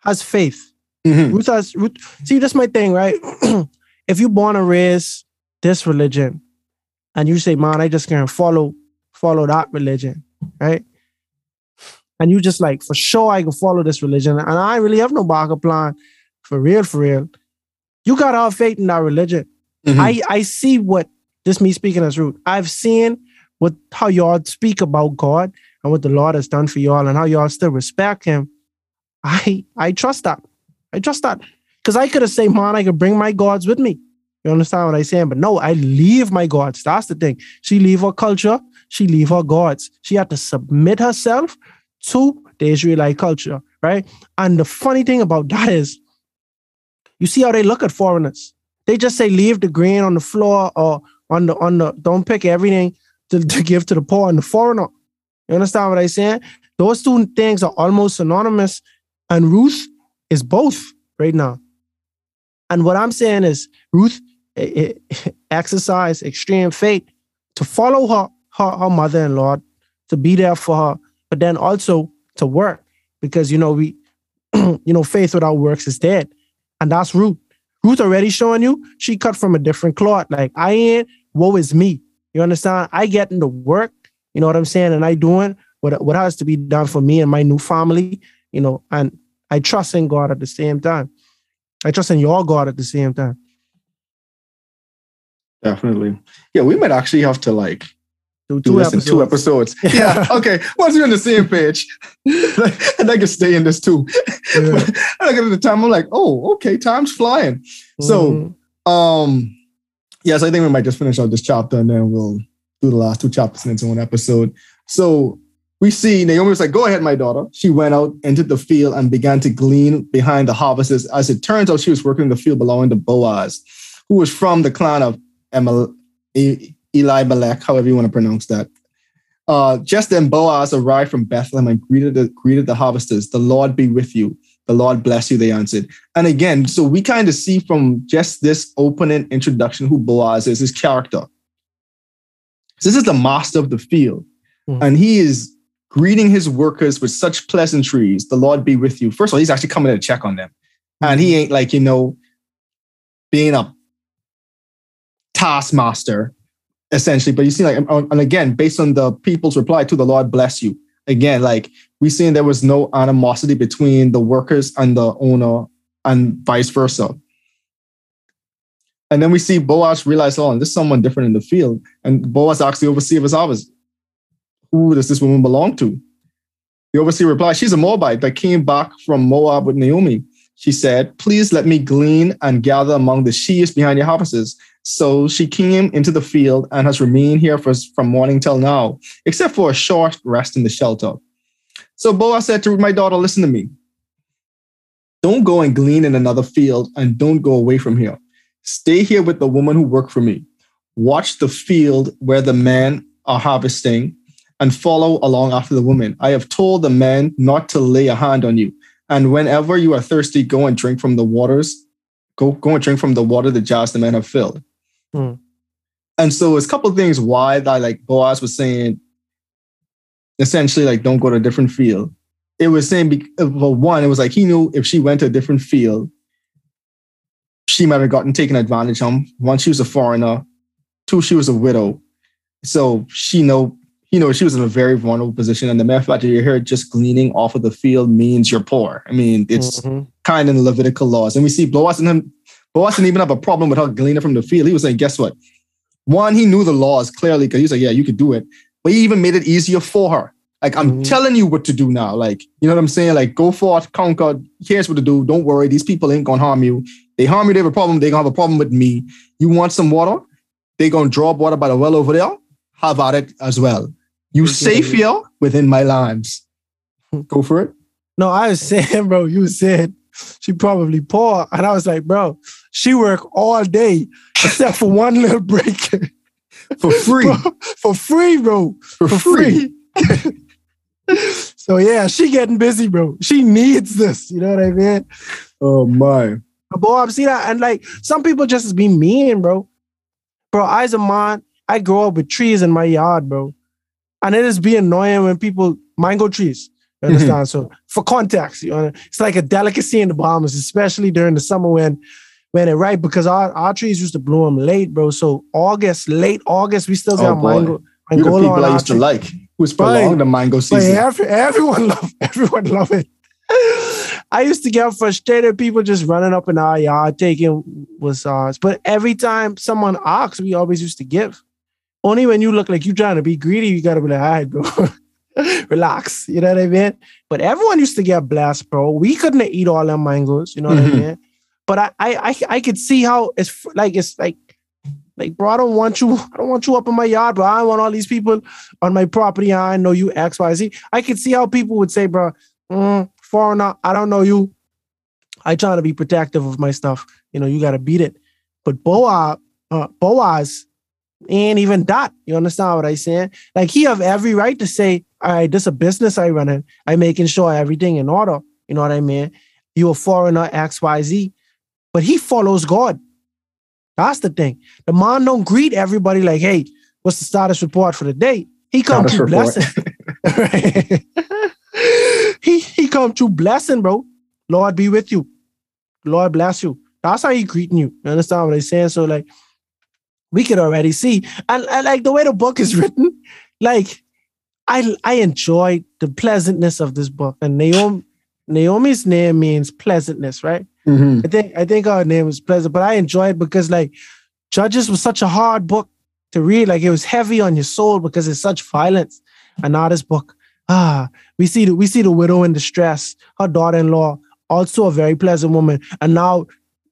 has faith. Mm-hmm. Ruth has Ruth. See, that's my thing, right? if you're born and raised this religion, and you say, "Man, I just can't follow follow that religion," right? And you just like, for sure, I can follow this religion, and I really have no backup plan, for real, for real. You gotta have faith in that religion. Mm-hmm. I I see what this me speaking as Ruth. I've seen what how y'all speak about God and what the Lord has done for y'all and how y'all still respect him. I I trust that. I trust that. Because I could have said, man, I could bring my gods with me. You understand what I'm saying? But no, I leave my gods. That's the thing. She leave her culture. She leave her gods. She had to submit herself to the Israelite culture, right? And the funny thing about that is, you see how they look at foreigners. They just say, leave the grain on the floor or on the on the. Don't pick everything to, to give to the poor and the foreigner. You understand what I'm saying? Those two things are almost synonymous, and Ruth is both right now. And what I'm saying is, Ruth eh, eh, exercised extreme faith to follow her, her, her mother-in-law, to be there for her, but then also to work because you know we, you know, faith without works is dead, and that's Ruth. Ruth already showing you she cut from a different cloth. Like I ain't, woe is me. You understand? I get into work, you know what I'm saying? And I doing what, what has to be done for me and my new family, you know, and I trust in God at the same time. I trust in your God at the same time. Definitely. Yeah, we might actually have to like do two, episodes. two episodes. yeah. Okay. Once we're on the same page, and I can stay in this too. Yeah. and I look at the time, I'm like, oh, okay, time's flying. Mm-hmm. So, um, yes, I think we might just finish out this chapter and then we'll do the last two chapters into one episode. So we see Naomi was like, Go ahead, my daughter. She went out into the field and began to glean behind the harvests. As it turns out, she was working in the field belonging to Boaz, who was from the clan of Emal- Elimelech, however you want to pronounce that. Uh, just then, Boaz arrived from Bethlehem and greeted the, greeted the harvesters. The Lord be with you. The Lord bless you, they answered. And again, so we kind of see from just this opening introduction who Boaz is, his character. So this is the master of the field. Mm-hmm. And he is greeting his workers with such pleasantries. The Lord be with you. First of all, he's actually coming to check on them. Mm-hmm. And he ain't like, you know, being a taskmaster, essentially. But you see, like, and again, based on the people's reply to the Lord bless you, again, like we seen there was no animosity between the workers and the owner and vice versa. And then we see Boaz realize, oh, this is someone different in the field. And Boaz actually oversees his harvest. Who does this woman belong to? The overseer replied, She's a Moabite that came back from Moab with Naomi. She said, Please let me glean and gather among the sheaves behind your harvests. So she came into the field and has remained here for, from morning till now, except for a short rest in the shelter. So Boaz said to my daughter, Listen to me. Don't go and glean in another field and don't go away from here. Stay here with the woman who worked for me. Watch the field where the men are harvesting and follow along after the woman. I have told the men not to lay a hand on you. And whenever you are thirsty, go and drink from the waters. Go, go and drink from the water the jars the men have filled. Hmm. And so it's a couple of things why that like Boaz was saying essentially like don't go to a different field. It was saying well, one, it was like he knew if she went to a different field, she might have gotten taken advantage of. One, she was a foreigner. Two, she was a widow. So she know you know she was in a very vulnerable position. And the mere fact that you're here just gleaning off of the field means you're poor. I mean, it's mm-hmm. kind of in the Levitical laws. And we see Boaz and him, Boaz didn't even have a problem with her gleaning from the field. He was saying, guess what? One, he knew the laws clearly because he was like, yeah, you could do it. But he even made it easier for her. Like, I'm mm-hmm. telling you what to do now. Like, you know what I'm saying? Like, go forth, conquer. Here's what to do. Don't worry. These people ain't going to harm you. They harm you, they have a problem. They're going to have a problem with me. You want some water? They're going to draw up water by the well over there. Have at it as well. You safe here within my lines. Go for it. No, I was saying, bro, you said she probably poor. And I was like, bro, she work all day except for one little break. for free. Bro, for free, bro. For, for free. free. so yeah, she getting busy, bro. She needs this. You know what I mean? Oh my. Boy, I've seen that. And like some people just be mean, bro. Bro, I as a man, I grow up with trees in my yard, bro. And it is be annoying when people mango trees. You understand? Mm-hmm. So for context, you know, it's like a delicacy in the Bahamas, especially during the summer when when it right because our, our trees used to bloom late, bro. So August, late August, we still got oh, mango. You're the people I used to like. Who's prolonged the mango season. Every, everyone loved, everyone love it. I used to get frustrated. People just running up in our yard taking was ours. But every time someone asks, we always used to give. Only when you look like you're trying to be greedy, you gotta be like, all right, bro. Relax. You know what I mean? But everyone used to get blessed, bro. We couldn't eat all them mangoes, you know what mm-hmm. I mean? But I, I I I could see how it's like it's like like, bro, I don't want you. I don't want you up in my yard, bro. I want all these people on my property. I know you X, Y, Z. I could see how people would say, bro, mm, foreigner, I don't know you. I try to be protective of my stuff. You know, you got to beat it. But Boaz, uh, Boaz ain't even that. You understand what I'm saying? Like he have every right to say, all right, this a business I run. I making sure everything in order. You know what I mean? You a foreigner, X, Y, Z. But he follows God. That's the thing. The man don't greet everybody like, hey, what's the status report for the day? He come to blessing. he he come to blessing, bro. Lord be with you. Lord bless you. That's how he greeting you. You understand what I'm saying? So like we could already see. And, and like the way the book is written, like I I enjoy the pleasantness of this book. And Naomi Naomi's name means pleasantness, right? Mm-hmm. I think I think our name was pleasant, but I enjoy it because like Judges was such a hard book to read. Like it was heavy on your soul because it's such violence. And now this book, ah, we see the we see the widow in distress, her daughter-in-law, also a very pleasant woman. And now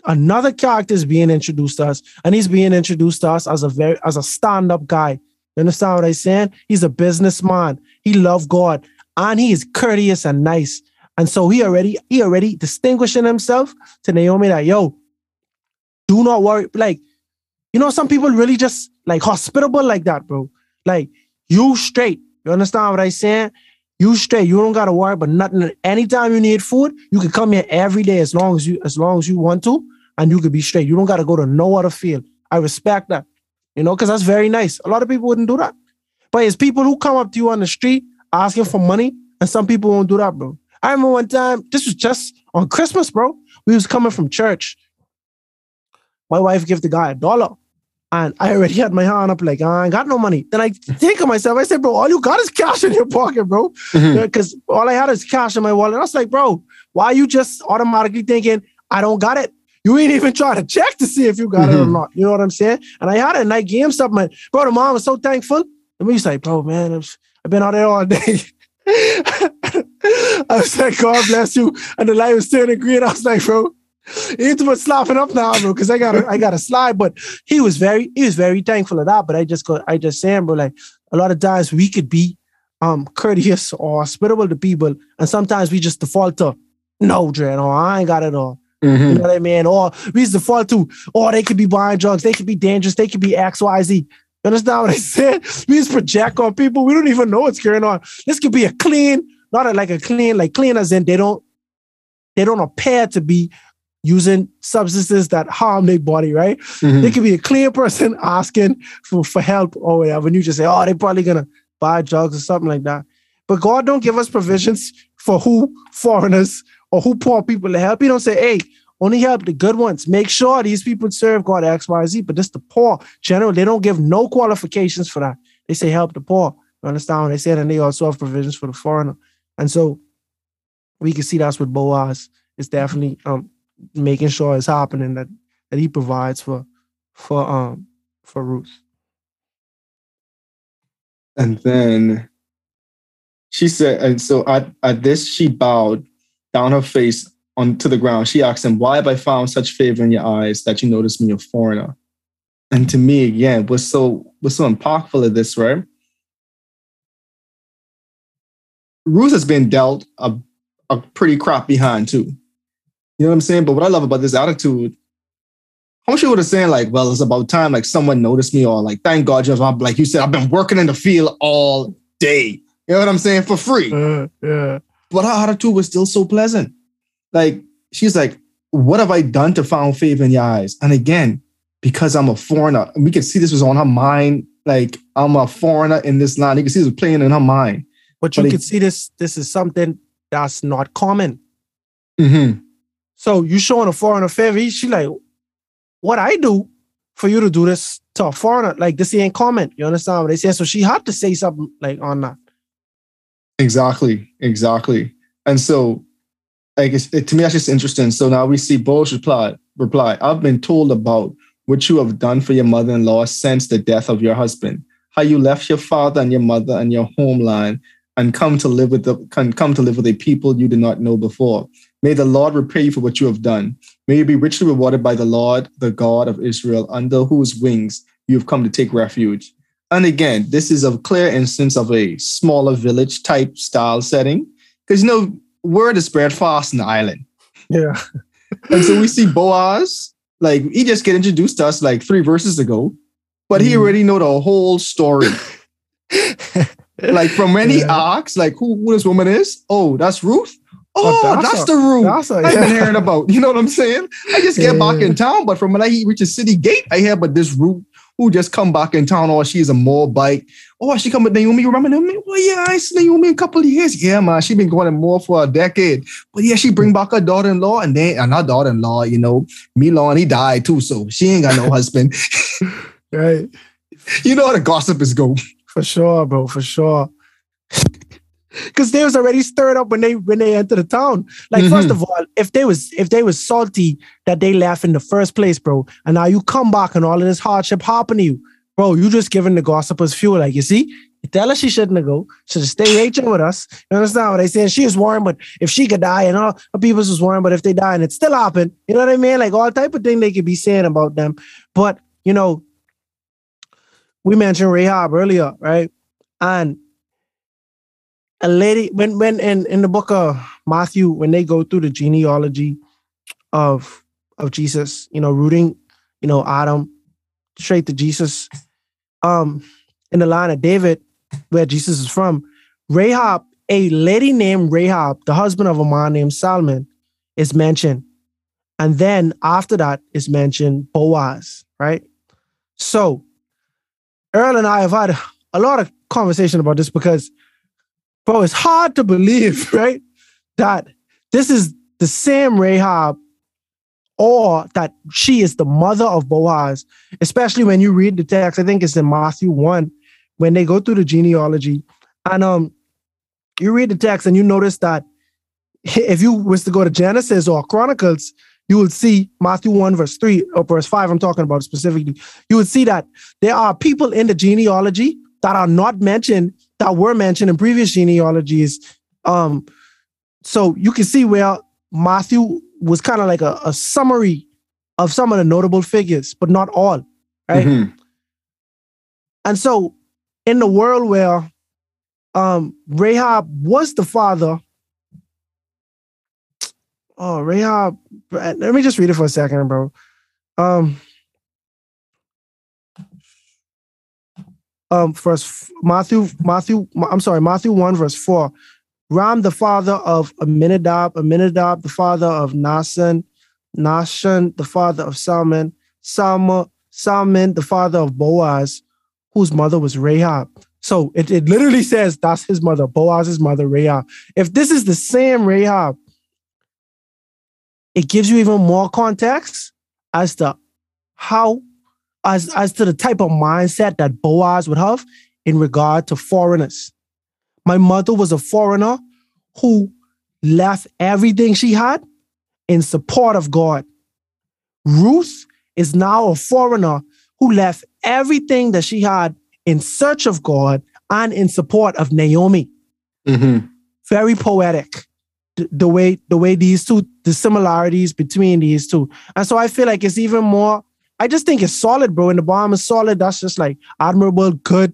another character is being introduced to us, and he's being introduced to us as a very as a stand-up guy. You understand what I'm saying? He's a businessman. He loves God, and he is courteous and nice. And so he already he already distinguishing himself to Naomi that yo, do not worry. Like, you know, some people really just like hospitable like that, bro. Like you straight. You understand what I saying? You straight. You don't gotta worry about nothing. Anytime you need food, you can come here every day as long as you as long as you want to, and you could be straight. You don't gotta go to no other field. I respect that. You know, because that's very nice. A lot of people wouldn't do that. But it's people who come up to you on the street asking for money, and some people won't do that, bro. I remember one time, this was just on Christmas, bro. We was coming from church. My wife gave the guy a dollar. And I already had my hand up, like, I ain't got no money. Then I think of myself, I said, bro, all you got is cash in your pocket, bro. Because mm-hmm. all I had is cash in my wallet. I was like, bro, why are you just automatically thinking, I don't got it? You ain't even trying to check to see if you got mm-hmm. it or mm-hmm. not. You know what I'm saying? And I had it, and I gave him something. Bro, the mom was so thankful. And we was like, bro, man, I've been out there all day. I was like, God bless you. And the light was turning green. I was like, bro, you need to put slapping up now, bro, because I got I got a slide. But he was very he was very thankful of that. But I just got I just saying, bro, like a lot of times we could be um courteous or hospitable to people, and sometimes we just default to no, Dre, no, I ain't got it all. Mm-hmm. You know what I mean? Or we just default to, oh, they could be buying drugs, they could be dangerous, they could be X, Y, Z. You understand what I said? We just project on people. We don't even know what's going on. This could be a clean, not a, like a clean, like clean as in they don't, they don't appear to be using substances that harm their body, right? Mhm. They could be a clean person asking for, for help or whatever. And you just say, oh, they're probably gonna buy drugs or something like that. But God don't give us provisions for who foreigners or who poor people to help. He don't say, hey, only help the good ones. Make sure these people serve God X, Y, Z. But this the poor. General, they don't give no qualifications for that. They say help the poor. You understand what they said? And they also have provisions for the foreigner. And so we can see that's what Boaz is definitely um making sure it's happening that that he provides for for um for Ruth. And then she said, and so at, at this, she bowed down her face onto the ground. She asked him, Why have I found such favor in your eyes that you notice me a foreigner? And to me, again, what's so what's so impactful of this, right? Ruth has been dealt a, a pretty crap behind too. You know what I'm saying? But what I love about this attitude, how much you would have saying like, well, it's about time like someone noticed me or like, thank God, you have, like you said, I've been working in the field all day. You know what I'm saying? For free. Uh, yeah. But her attitude was still so pleasant. Like she's like, what have I done to find favor in your eyes? And again, because I'm a foreigner, we can see this was on her mind. Like I'm a foreigner in this land. You can see this was playing in her mind. But you But it- can see this this is something that's not common. Mm-hmm. So you showing a foreigner favor, he- she like, what I do for you to do this to a foreigner, like this ain't common. You understand what they say? So she had to say something like on that. Exactly, exactly. And so, like, it's, it, to me, that's just interesting. So now we see Boaz reply, reply, I've been told about what you have done for your mother-in-law since the death of your husband, how you left your father and your mother and your homeland and come to live with the come, come to live with a people you did not know before. May the Lord repay you for what you have done. May you be richly rewarded by the Lord, the God of Israel, under whose wings you have come to take refuge. And again, this is a clear instance of a smaller village type style setting. Because you know, word is spread fast in the island. Yeah. And so we see Boaz, like he just get introduced to us like three verses ago, but he Mhm. already know the whole story. like from when he Yeah. asks, like who, who this woman is? Oh, that's Ruth. Oh, oh that's that's, a- the Ruth. that's a- I've been hearing about. You know what I'm saying? I just get back in town, but from when I reach the city gate, I hear about this Ruth who just come back in town. Oh, or she's a Moabite. Oh, she come with Naomi. You remember Naomi? Oh yeah, I see Naomi a couple of years. Yeah, man, she been going to more for a decade. But yeah, she bring back her daughter-in-law, and then and her daughter-in-law, you know, Mahlon, he died too, so she ain't got no husband. right. you know how the gossip is go. For sure, bro. For sure. Cause they was already stirred up when they when they entered the town. Like first Mhm. of all, if they was if they was salty that they left in the first place, bro, and now you come back and all of this hardship happened to you, bro, you just giving the gossipers fuel. Like you see, you tell her she shouldn't have go, should have stayed Rachel with us. You understand what they saying? She was worried, but if she could die, and all her people was worried, but if they die and it still happened, you know what I mean? Like all type of thing they could be saying about them. But you know, we mentioned Rahab earlier, right? And a lady when when in in the book of Matthew when they go through the genealogy of of Jesus, you know, rooting, you know, Adam straight to Jesus, um, in the line of David, where Jesus is from, Rahab, a lady named Rahab, the husband of a man named Salmon, is mentioned, and then after that is mentioned Boaz, right? So, Earl and I have had a lot of conversation about this because bro, it's hard to believe, right? That this is the same Rahab or that she is the mother of Boaz, especially when you read the text. I think it's in Matthew 1 when they go through the genealogy. And um, you read the text and you notice that if you was to go to Genesis or Chronicles, you would see Matthew 1, verse 3 or verse 5, I'm talking about specifically. You would see that there are people in the genealogy that are not mentioned that were mentioned in previous genealogies. Um, so you can see where Matthew was kind of like a, a summary of some of the notable figures, but not all, right? Mhm. And so in the world where um Rahab was the father, oh Rahab, let me just read it for a second, bro. Um um verse Matthew, Matthew, I'm sorry, Matthew 1, verse 4. Ram, the father of Aminadab, Aminadab, the father of Nasan, Nahshon, the father of Salmon, Salma, Salmon, the father of Boaz, whose mother was Rahab. So it, it literally says that's his mother, Boaz's mother, Rahab. If this is the same Rahab, it gives you even more context as to how, as, as to the type of mindset that Boaz would have in regard to foreigners. My mother was a foreigner who left everything she had in support of God. Ruth is now a foreigner who left everything that she had in search of God and in support of Naomi. Mm-hmm. Very poetic. The, way the way these two the similarities between these two. And so i feel like it's even more i just think it's solid bro. And the bomb is solid that's just like admirable good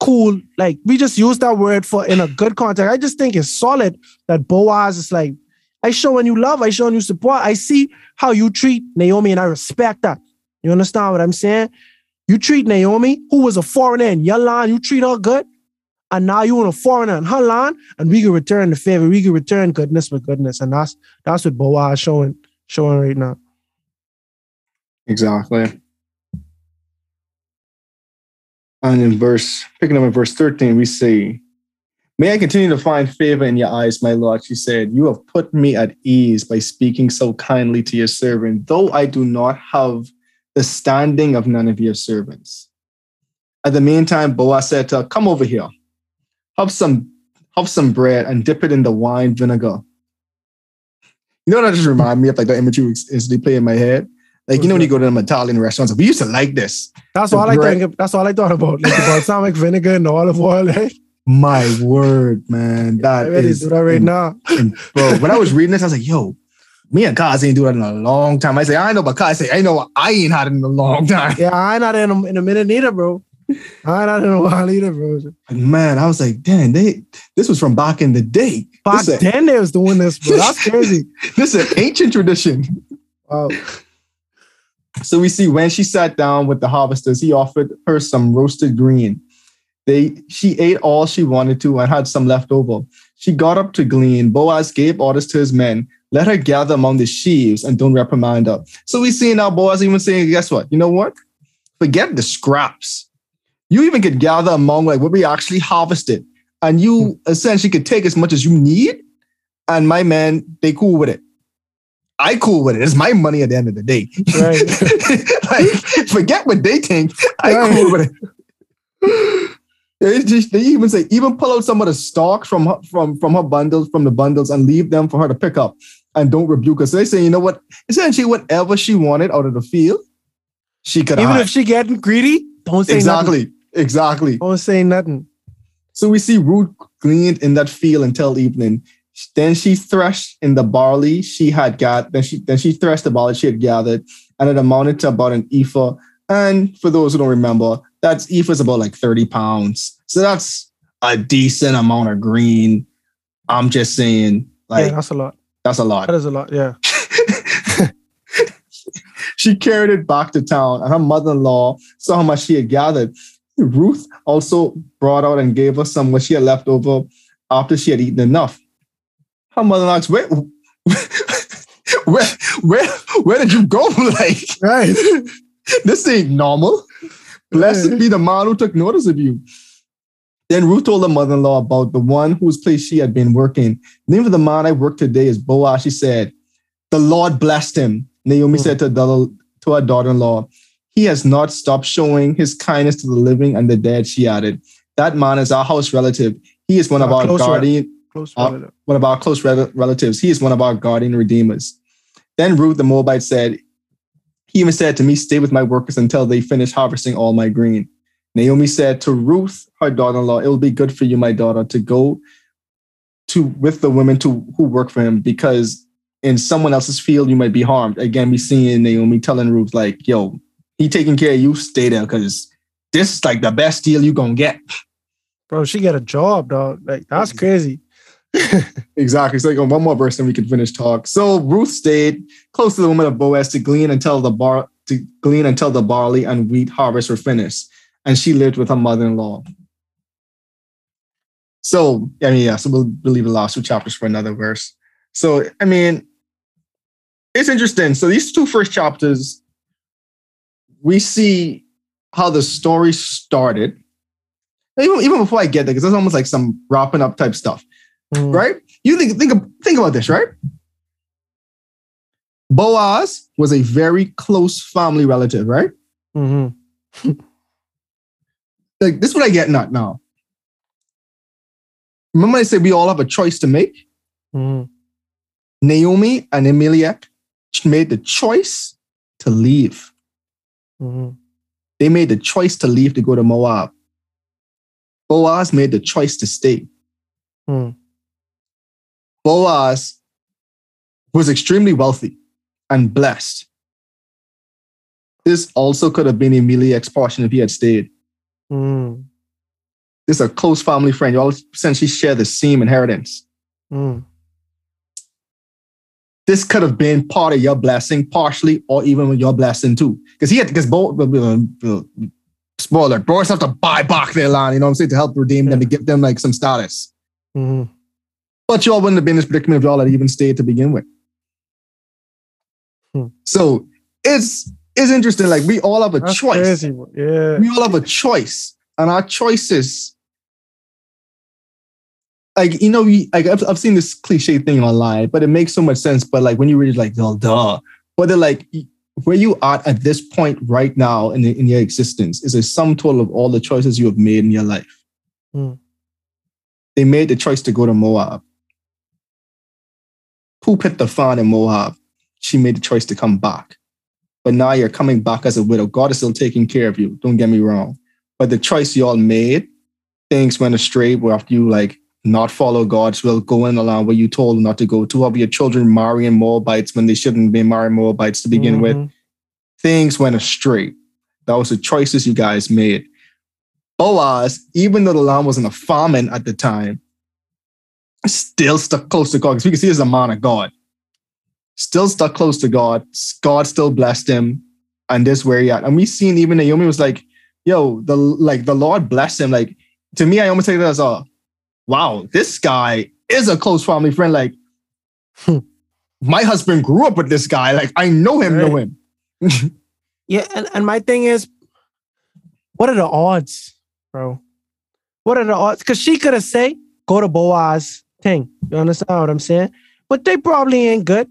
cool. Like we just use that word for in a good context. I just think it's solid that boaz is like i showing you love i showing you support. I see how you treat naomi and i respect that. You understand what i'm saying? You treat naomi who was a foreigner in your line you treat her good and now you want a foreigner in her line, and we can return the favor. We can return goodness with goodness, and that's that's what Boaz showing showing right now. Exactly. And in verse, picking up in verse 13, we say, May I continue to find favor in your eyes, my Lord. She said, You have put me at ease by speaking so kindly to your servant, though I do not have the standing of none of your servants. At the meantime, Boaz said to her, Come over here, have some, have some bread and dip it in the wine vinegar. You know what that just remind me of like the image you instantly play in my head? Like, you know, when you go to them Italian restaurants, we used to like this. That's The all I think. That's all I thought about. Like balsamic vinegar and olive oil. eh? My word, man. That to is do that right in- now. And bro, when I was reading this, I was like, yo, me and Kaz ain't do that in a long time. I say, I know, but Kaz say, I know I ain't had it in a long time. Yeah, I ain't not in a, in a minute neither, bro. I don't in a while either, bro. Man, I was like, damn, they this was from back in the day. Back this, a, then they was doing this, bro. That's crazy. this is an ancient tradition. Wow. So we see when she sat down with the harvesters, he offered her some roasted green. They she ate all she wanted to and had some left over. She got up to glean. Boaz gave orders to his men. Let her gather among the sheaves and don't reprimand her. So we see now Boaz even saying, guess what? You know what? Forget the scraps. You even could gather among like what we actually harvested. And you hmm. essentially could take as much as you need. And my men, they cool with it. I cool with it. It's my money at the end of the day. Right. like, forget what they think. I Right. cool with it. They, just, they even say, even pull out some of the stalks from her, from from her bundles, from the bundles, and leave them for her to pick up, and don't rebuke her. So they say, you know what? Essentially, whatever she wanted out of the field, she could Even have. if she getting greedy, don't say nothing. Exactly, exactly. Don't say nothing. So we see Ruth gleaned in that field until evening. Then she threshed in the barley she had got. Then she then she threshed the barley she had gathered, and it amounted to about an ephah. And for those who don't remember, that's ephah is about like thirty pounds. So that's a decent amount of green. I'm just saying, like yeah, that's a lot. that's a lot. That is a lot. Yeah. she carried it back to town, and her mother-in-law saw how much she had gathered. Ruth also brought out and gave her some what she had left over after she had eaten enough. Her mother-in-law asked, where, where, where, where did you go? Like, Right. this ain't normal. Blessed be the man who took notice of you. Then Ruth told her mother-in-law about the one whose place she had been working. The name of the man I work today is Boaz. She said, The Lord blessed him. Naomi Hmm. said to, her to her daughter-in-law, He has not stopped showing his kindness to the living and the dead, she added. That man is our house relative. He is one of Our our close guardian, Close Uh, one of our close rel- relatives. He is one of our guardian redeemers. Then Ruth the Moabite said, He even said to me, Stay with my workers until they finish harvesting all my green. Naomi said to Ruth, her daughter-in-law, It will be good for you, my daughter, to go to with the women to who work for him, because in someone else's field you might be harmed. Again, we seeing Naomi telling Ruth, like, yo, he taking care of you, stay there, because this is like the best deal you gonna get. Bro, she got a job, dog. Like, that's crazy. Exactly. So on one more verse, then we can finish talk. So Ruth stayed close to the woman of Boaz to glean until the bar to glean until the barley and wheat harvest were finished, and she lived with her mother-in-law. So I mean, yeah. So we'll, we'll leave the last two chapters for another verse. So I mean, it's interesting. So these two first chapters, we see how the story started. Even, even before I get there, because it's almost like some wrapping up type stuff, Mm. right? You think think think about this, right? Boaz was a very close family relative, right? Mhm. Like this is what I get not now. Remember, I said we all have a choice to make. Mhm. Naomi and Elimelech made the choice to leave. Mhm. They made the choice to leave to go to Moab. Boaz made the choice to stay. Hmm. Boaz was extremely wealthy and blessed. This also could have been Elimelech's portion if he had stayed. Mhm. This is a close family friend. You all essentially share the same inheritance. Mhm. This could have been part of your blessing, partially, or even your blessing too. Because he had, because both, spoiler, boys have to buy back their land, you know what I'm saying, to help redeem them, to give them like some status. Mhm. But y'all wouldn't have been in this predicament if y'all had even stayed to begin with. Hmm. So it's it's interesting. Like we all have a That's choice. crazy. Yeah. We all have a choice, and our choices. Like you know, we like I've, I've seen this cliche thing online, but it makes so much sense. But like when you read it, like oh duh. But they're like where you are at this point right now in, in your existence is a sum total of all the choices you have made in your life. Hmm. They made the choice to go to Moab. Who hit the fan in Moab? She made the choice to come back. But now you're coming back as a widow. God is still taking care of you. Don't get me wrong. But the choice you all made, things went astray where after you like not follow God's will, going along where you told them not to go to, have your children marrying Moabites when they shouldn't be marrying Moabites to begin with. Mhm. Things went astray. That was the choices you guys made. Boaz, even though the land wasn't a famine at the time, still stuck close to God because we can see he's a man of God. Still stuck close to God. God still blessed him, and this where he at. And we seen even Naomi was like, "Yo, the like the Lord blessed him." Like to me, I almost take that as a, "Wow, this guy is a close family friend." Like my husband grew up with this guy. Like I know him, know him. Yeah, and, and my thing is, what are the odds, bro? What are the odds? Because she could have said, go to Boaz thing. You understand what I'm saying? But they probably ain't good.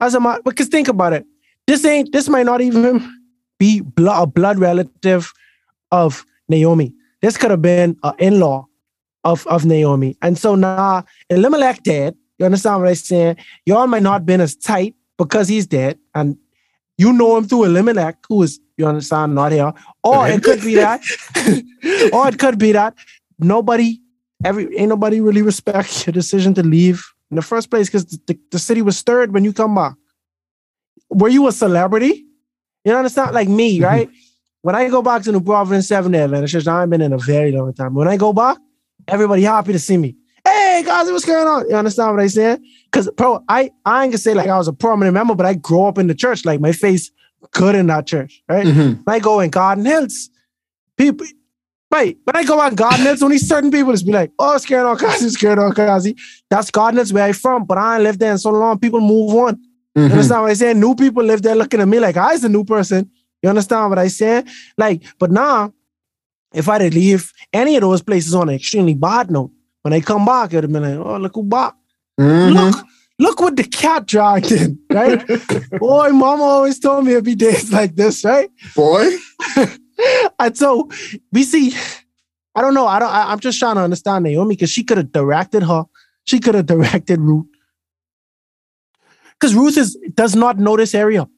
As a because think about it. This ain't this might not even be blood, a blood relative of Naomi. This could have been an in-law of, of Naomi. And so now Elimelech dead. You understand what I'm saying? Y'all might not been as tight because he's dead. And you know him through Elimelech, who is, you understand, not here. Or it could be that. or it could be that nobody, every ain't nobody really respect your decision to leave in the first place because the, the city was stirred when you come back. Were you a celebrity? You understand? Like me, Mhm. right? When I go back to New Providence, 7 Atlanta Church, I haven't been in a very long time. When I go back, everybody happy to see me. Hey guys, what's going on? You understand what I'm saying? Because bro, I, I ain't gonna say like I was a prominent member, but I grew up in the church. Like my face good in that church, right? Mhm. When I go in Garden Hills, people, right? When I go out Garden Hills, only certain people just be like, "Oh, scared on Kazi, scared on Kazi." That's Garden Hills where I from, but I ain't lived there in so long. People move on. You Mhm. understand what I saying? New people live there looking at me like I was a new person. You understand what I saying? Like, but now, if I did leave any of those places on an extremely bad note, when I come back, it'd have been like, "Oh, look who back! Mhm. Look, look what the cat dragged in, right?" Boy, Mama always told me it'd be days like this, right? Boy. and so we see, I don't know. I don't. I, I'm just trying to understand Naomi because she could have directed her. She could have directed Ruth. Because Ruth is does not know this area.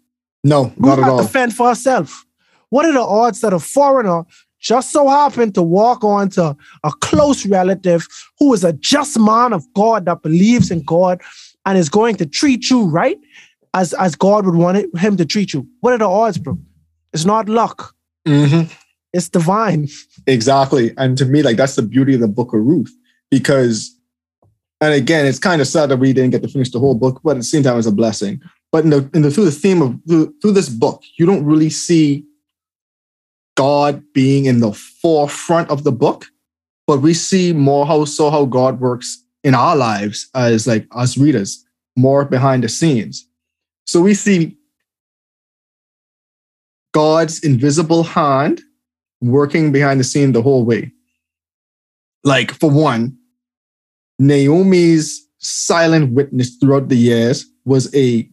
No, Ruth not at all. to fend for herself. What are the odds that a foreigner just so happened to walk onto a close relative who is a just man of God that believes in God and is going to treat you right as, as God would want it, him to treat you? What are the odds, bro? It's not luck. Mhm. It's divine. Exactly. And to me, like that's the beauty of the book of Ruth. Because, and again, it's kind of sad that we didn't get to finish the whole book, but at the same time, it's a blessing. But in the, in the through the theme of through, through this book, you don't really see God being in the forefront of the book, but we see more how so how God works in our lives as like us readers, more behind the scenes. So we see God's invisible hand working behind the scene the whole way. Like, for one, Naomi's silent witness throughout the years was a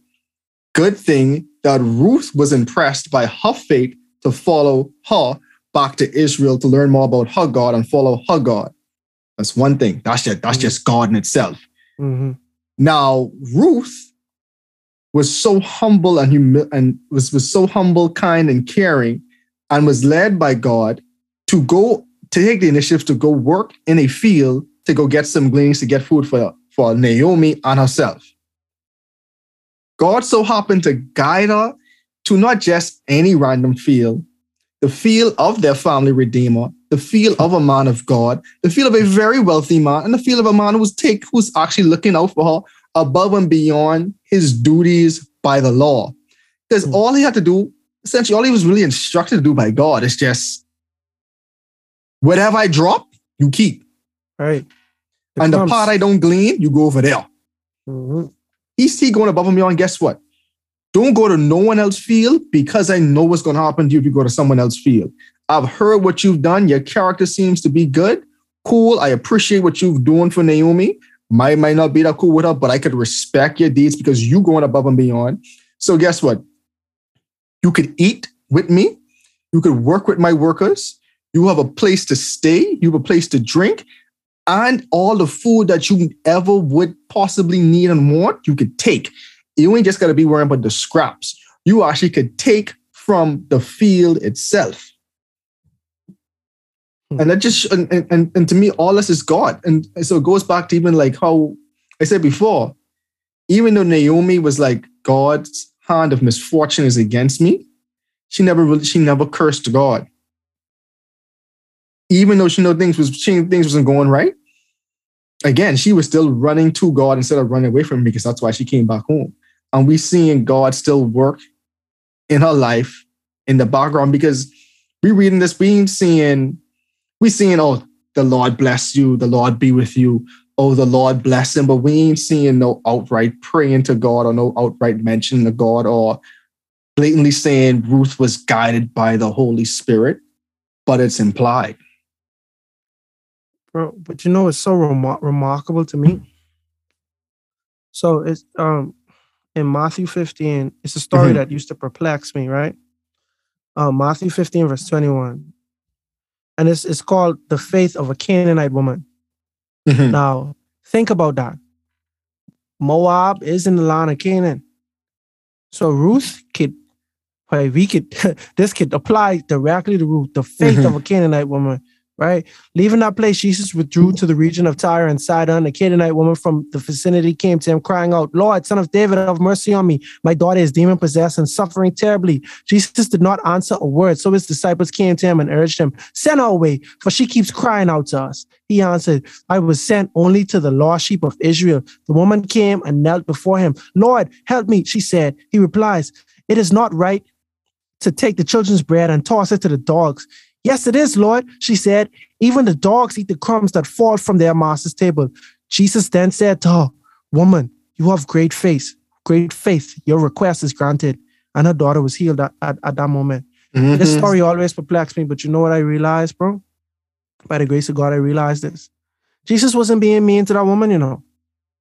good thing that Ruth was impressed by her faith to follow her back to Israel to learn more about her God and follow her God. That's one thing. That's just, that's just God in itself. Mm-hmm. Now, Ruth was so humble and humi- and was, was so humble, kind, and caring, and was led by God to go to take the initiative to go work in a field to go get some gleanings to get food for, for Naomi and herself. God so happened to guide her to not just any random field, the field of their family redeemer, the field of a man of God, the field of a very wealthy man, and the field of a man who's take who's actually looking out for her above and beyond his duties by the law. Because Hmm. all he had to do, essentially, all he was really instructed to do by God is just whatever I drop, you keep. Right. and the part I don't glean, you go over there. hmm He's he going above and beyond. Guess what? Don't go to no one else field because I know what's going to happen to you if you go to someone else field. I've heard what you've done. Your character seems to be good. Cool. I appreciate what you've doing for Naomi. Might might not be that cool with her, but I could respect your deeds because you're going above and beyond. So guess what? You could eat with me. You could work with my workers. You have a place to stay. You have a place to drink and all the food that you ever would possibly need and want, you could take. You ain't just got to be worrying about the scraps. You actually could take from the field itself. Hmm. And that just and, and, and to me, all this is God. And so it goes back to even like how I said before, even though Naomi was like, God's hand of misfortune is against me, she never really, she never cursed God even though she know things was she knew things wasn't going right. Again, she was still running to God instead of running away from him because that's why she came back home. And we seeing God still work in her life in the background because we reading this, we ain't seeing, we seeing, oh, the Lord bless you, the Lord be with you, oh, the Lord bless him, but we ain't seeing no outright praying to God or no outright mention of God or blatantly saying Ruth was guided by the Holy Spirit, but it's implied. But you know, it's so remar- remarkable to me. So it's um in Matthew 15, it's a story Mhm. that used to perplex me, right? Uh, Matthew 15, verse 21. And it's it's called the faith of a Canaanite woman. Now, think about that. Moab is in the land of Canaan. So Ruth could, we could, this could apply directly to Ruth, the faith of a Canaanite woman, right? Leaving that place, Jesus withdrew to the region of Tyre and Sidon. A Canaanite woman from the vicinity came to him, crying out, Lord, son of David, have mercy on me. My daughter is demon possessed and suffering terribly. Jesus did not answer a word. So his disciples came to him and urged him, Send her away, for she keeps crying out to us. He answered, I was sent only to the lost sheep of Israel. The woman came and knelt before him. Lord, help me, she said. He replies, It is not right to take the children's bread and toss it to the dogs. Yes, it is, Lord, she said. Even the dogs eat the crumbs that fall from their master's table. Jesus then said to her, Woman, you have great faith. Great faith. Your request is granted. And her daughter was healed at, at, at that moment. This Mhm. story always perplexed me, but you know what I realized, bro? By the grace of God, I realized this. Jesus wasn't being mean to that woman, you know,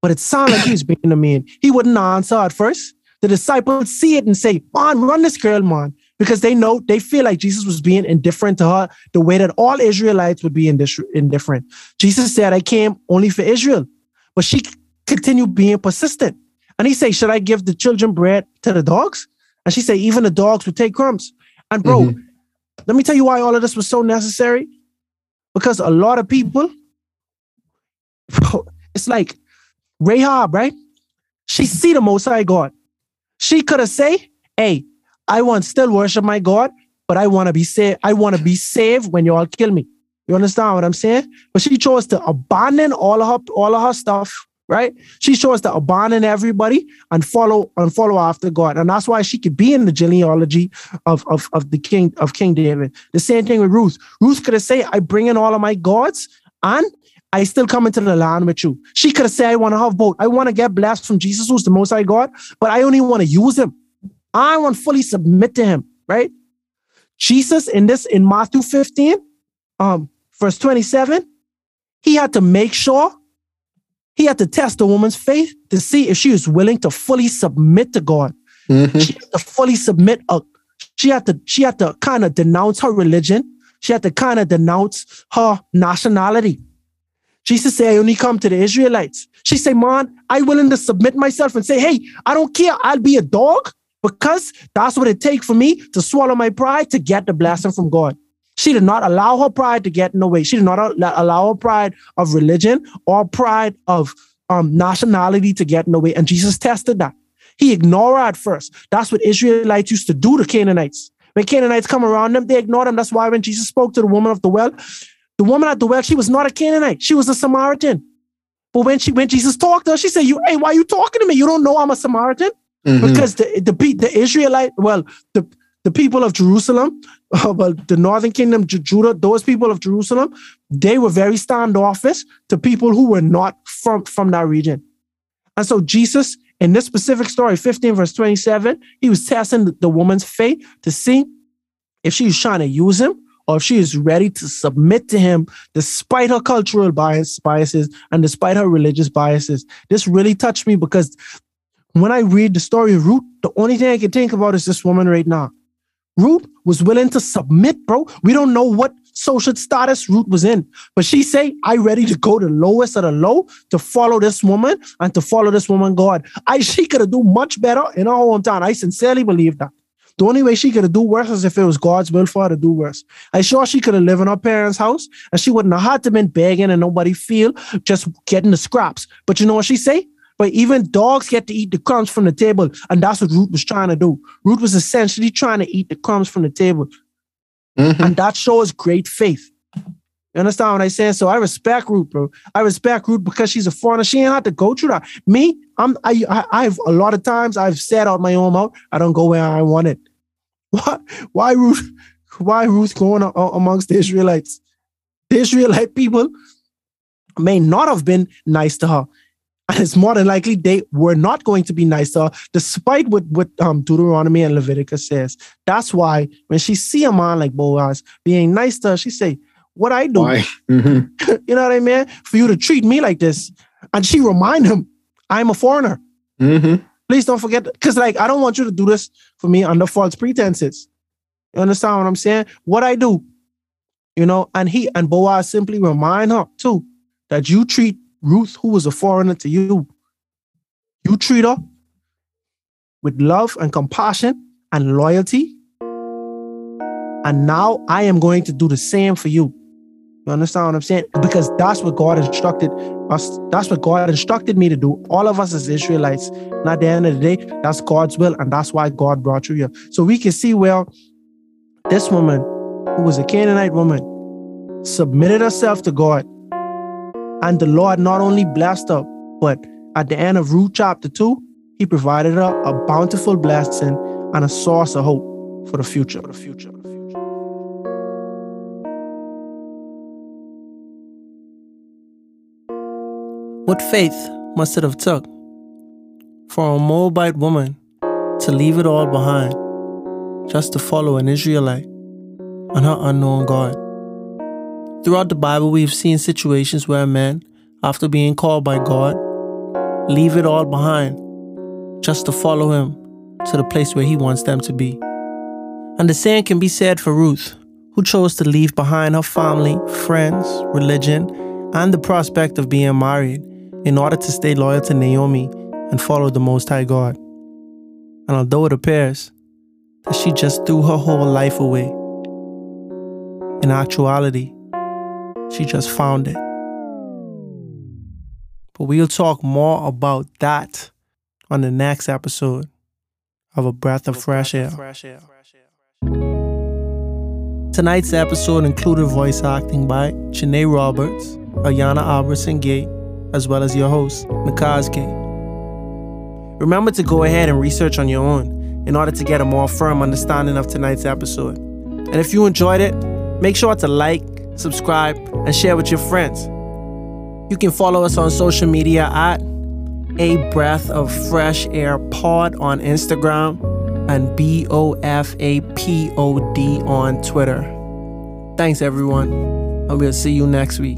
but it sounded like he was being mean. He wouldn't answer at first. The disciples see it and say, Man, run this girl, man. Because they know, they feel like Jesus was being indifferent to her the way that all Israelites would be indifferent. Jesus said, I came only for Israel. But she continued being persistent. And he said, Should I give the children bread to the dogs? And she said, Even the dogs would take crumbs. And bro, Mhm. let me tell you why all of this was so necessary. Because a lot of people, bro, it's like Rahab, right? She see the Most High God. She could have say, "Hey, I want still worship my God, but I want to be saved. I want to be saved when you all kill me." You understand what I'm saying? But she chose to abandon all of her all of her stuff, right? She chose to abandon everybody and follow and follow after God, and that's why she could be in the genealogy of of, of the king of King David. The same thing with Ruth. Ruth could have said, "I bring in all of my gods and I still come into the land with you. She could have said, I want to have both. I want to get blessed from Jesus, who's the most high God, but I only want to use him. I want to fully submit to him, right? Jesus in this, in Matthew 15, um, verse 27, he had to make sure, he had to test the woman's faith to see if she was willing to fully submit to God. Mm-hmm. She had to fully submit. A, she had to, she had to kind of denounce her religion. She had to kind of denounce her nationality. Jesus said, I only come to the Israelites. She said, Man, I willing to submit myself and say, Hey, I don't care. I'll be a dog because that's what it takes for me to swallow my pride to get the blessing from God. She did not allow her pride to get in the way. She did not allow her pride of religion or pride of um, nationality to get in the way. And Jesus tested that. He ignored her at first. That's what Israelites used to do to Canaanites. When Canaanites come around them, they ignore them. That's why when Jesus spoke to the woman of the well, the woman at the well, she was not a Canaanite. She was a Samaritan. But when she when Jesus talked to her, she said, "You, hey, why are you talking to me? You don't know I'm a Samaritan." Mm-hmm. Because the the the Israelite, well, the the people of Jerusalem, uh, well, the northern kingdom, Judah, those people of Jerusalem, they were very standoffish to people who were not from from that region. And so Jesus, in this specific story, 15 verse 27, he was testing the, woman's faith to see if she was trying to use him or if she is ready to submit to him despite her cultural bias, biases and despite her religious biases. This really touched me because when I read the story of Ruth, the only thing I can think about is this woman right now. Ruth was willing to submit, bro. We don't know what social status Ruth was in, but she say, "I ready to go the lowest of the low to follow this woman and to follow this woman God." I she could have do much better in her hometown. I sincerely believe that. The only way she could have do worse is if it was God's will for her to do worse. I sure she could have lived in her parents' house and she wouldn't have had to been begging and nobody feel just getting the scraps. But you know what she say? But even dogs get to eat the crumbs from the table. And that's what Ruth was trying to do. Ruth was essentially trying to eat the crumbs from the table. Mm-hmm. And that shows great faith. You understand what I'm saying? So I respect Ruth, bro. I respect Ruth because she's a foreigner. She ain't had to go through that. Me, I'm I, I I've a lot of times I've said out my own mouth, I don't go where I want it. Why why Ruth why Ruth going amongst the Israelites? The Israelite people may not have been nice to her. And it's more than likely they were not going to be nice to her, despite what, what um, Deuteronomy and Leviticus says. That's why when she see a man like Boaz being nice to her, she say, what I do. Mm-hmm. you know what I mean? For you to treat me like this. And she remind him, I'm a foreigner. Mm-hmm. Please don't forget, because like I don't want you to do this for me under false pretenses. You understand what I'm saying? What I do, you know, and he and Boaz simply remind her too that you treat Ruth, who was a foreigner to you, you treat her with love and compassion and loyalty. And now I am going to do the same for you. You understand what I'm saying? Because that's what God instructed us. That's what God instructed me to do. All of us as Israelites. And at the end of the day, that's God's will. And that's why God brought you here. So we can see where this woman, who was a Canaanite woman, submitted herself to God. And the Lord not only blessed her, but at the end of Ruth chapter 2, he provided her a bountiful blessing and a source of hope for the future. For the future. What faith must it have took for a Moabite woman to leave it all behind just to follow an Israelite and her unknown God? Throughout the Bible, we've seen situations where men, after being called by God, leave it all behind just to follow Him to the place where He wants them to be. And the same can be said for Ruth, who chose to leave behind her family, friends, religion, and the prospect of being married in order to stay loyal to Naomi and follow the Most High God. And although it appears that she just threw her whole life away, in actuality, she just found it. But we'll talk more about that on the next episode of A Breath of Fresh Air. Tonight's episode included voice acting by Janae Roberts, Ayana Albertson Gate, as well as your host, Nakazke. Remember to go ahead and research on your own in order to get a more firm understanding of tonight's episode. And if you enjoyed it, make sure to like, subscribe, and share with your friends. You can follow us on social media at A Breath of Fresh Air Pod on Instagram and B O F A P O D on Twitter. Thanks, everyone, and we'll see you next week.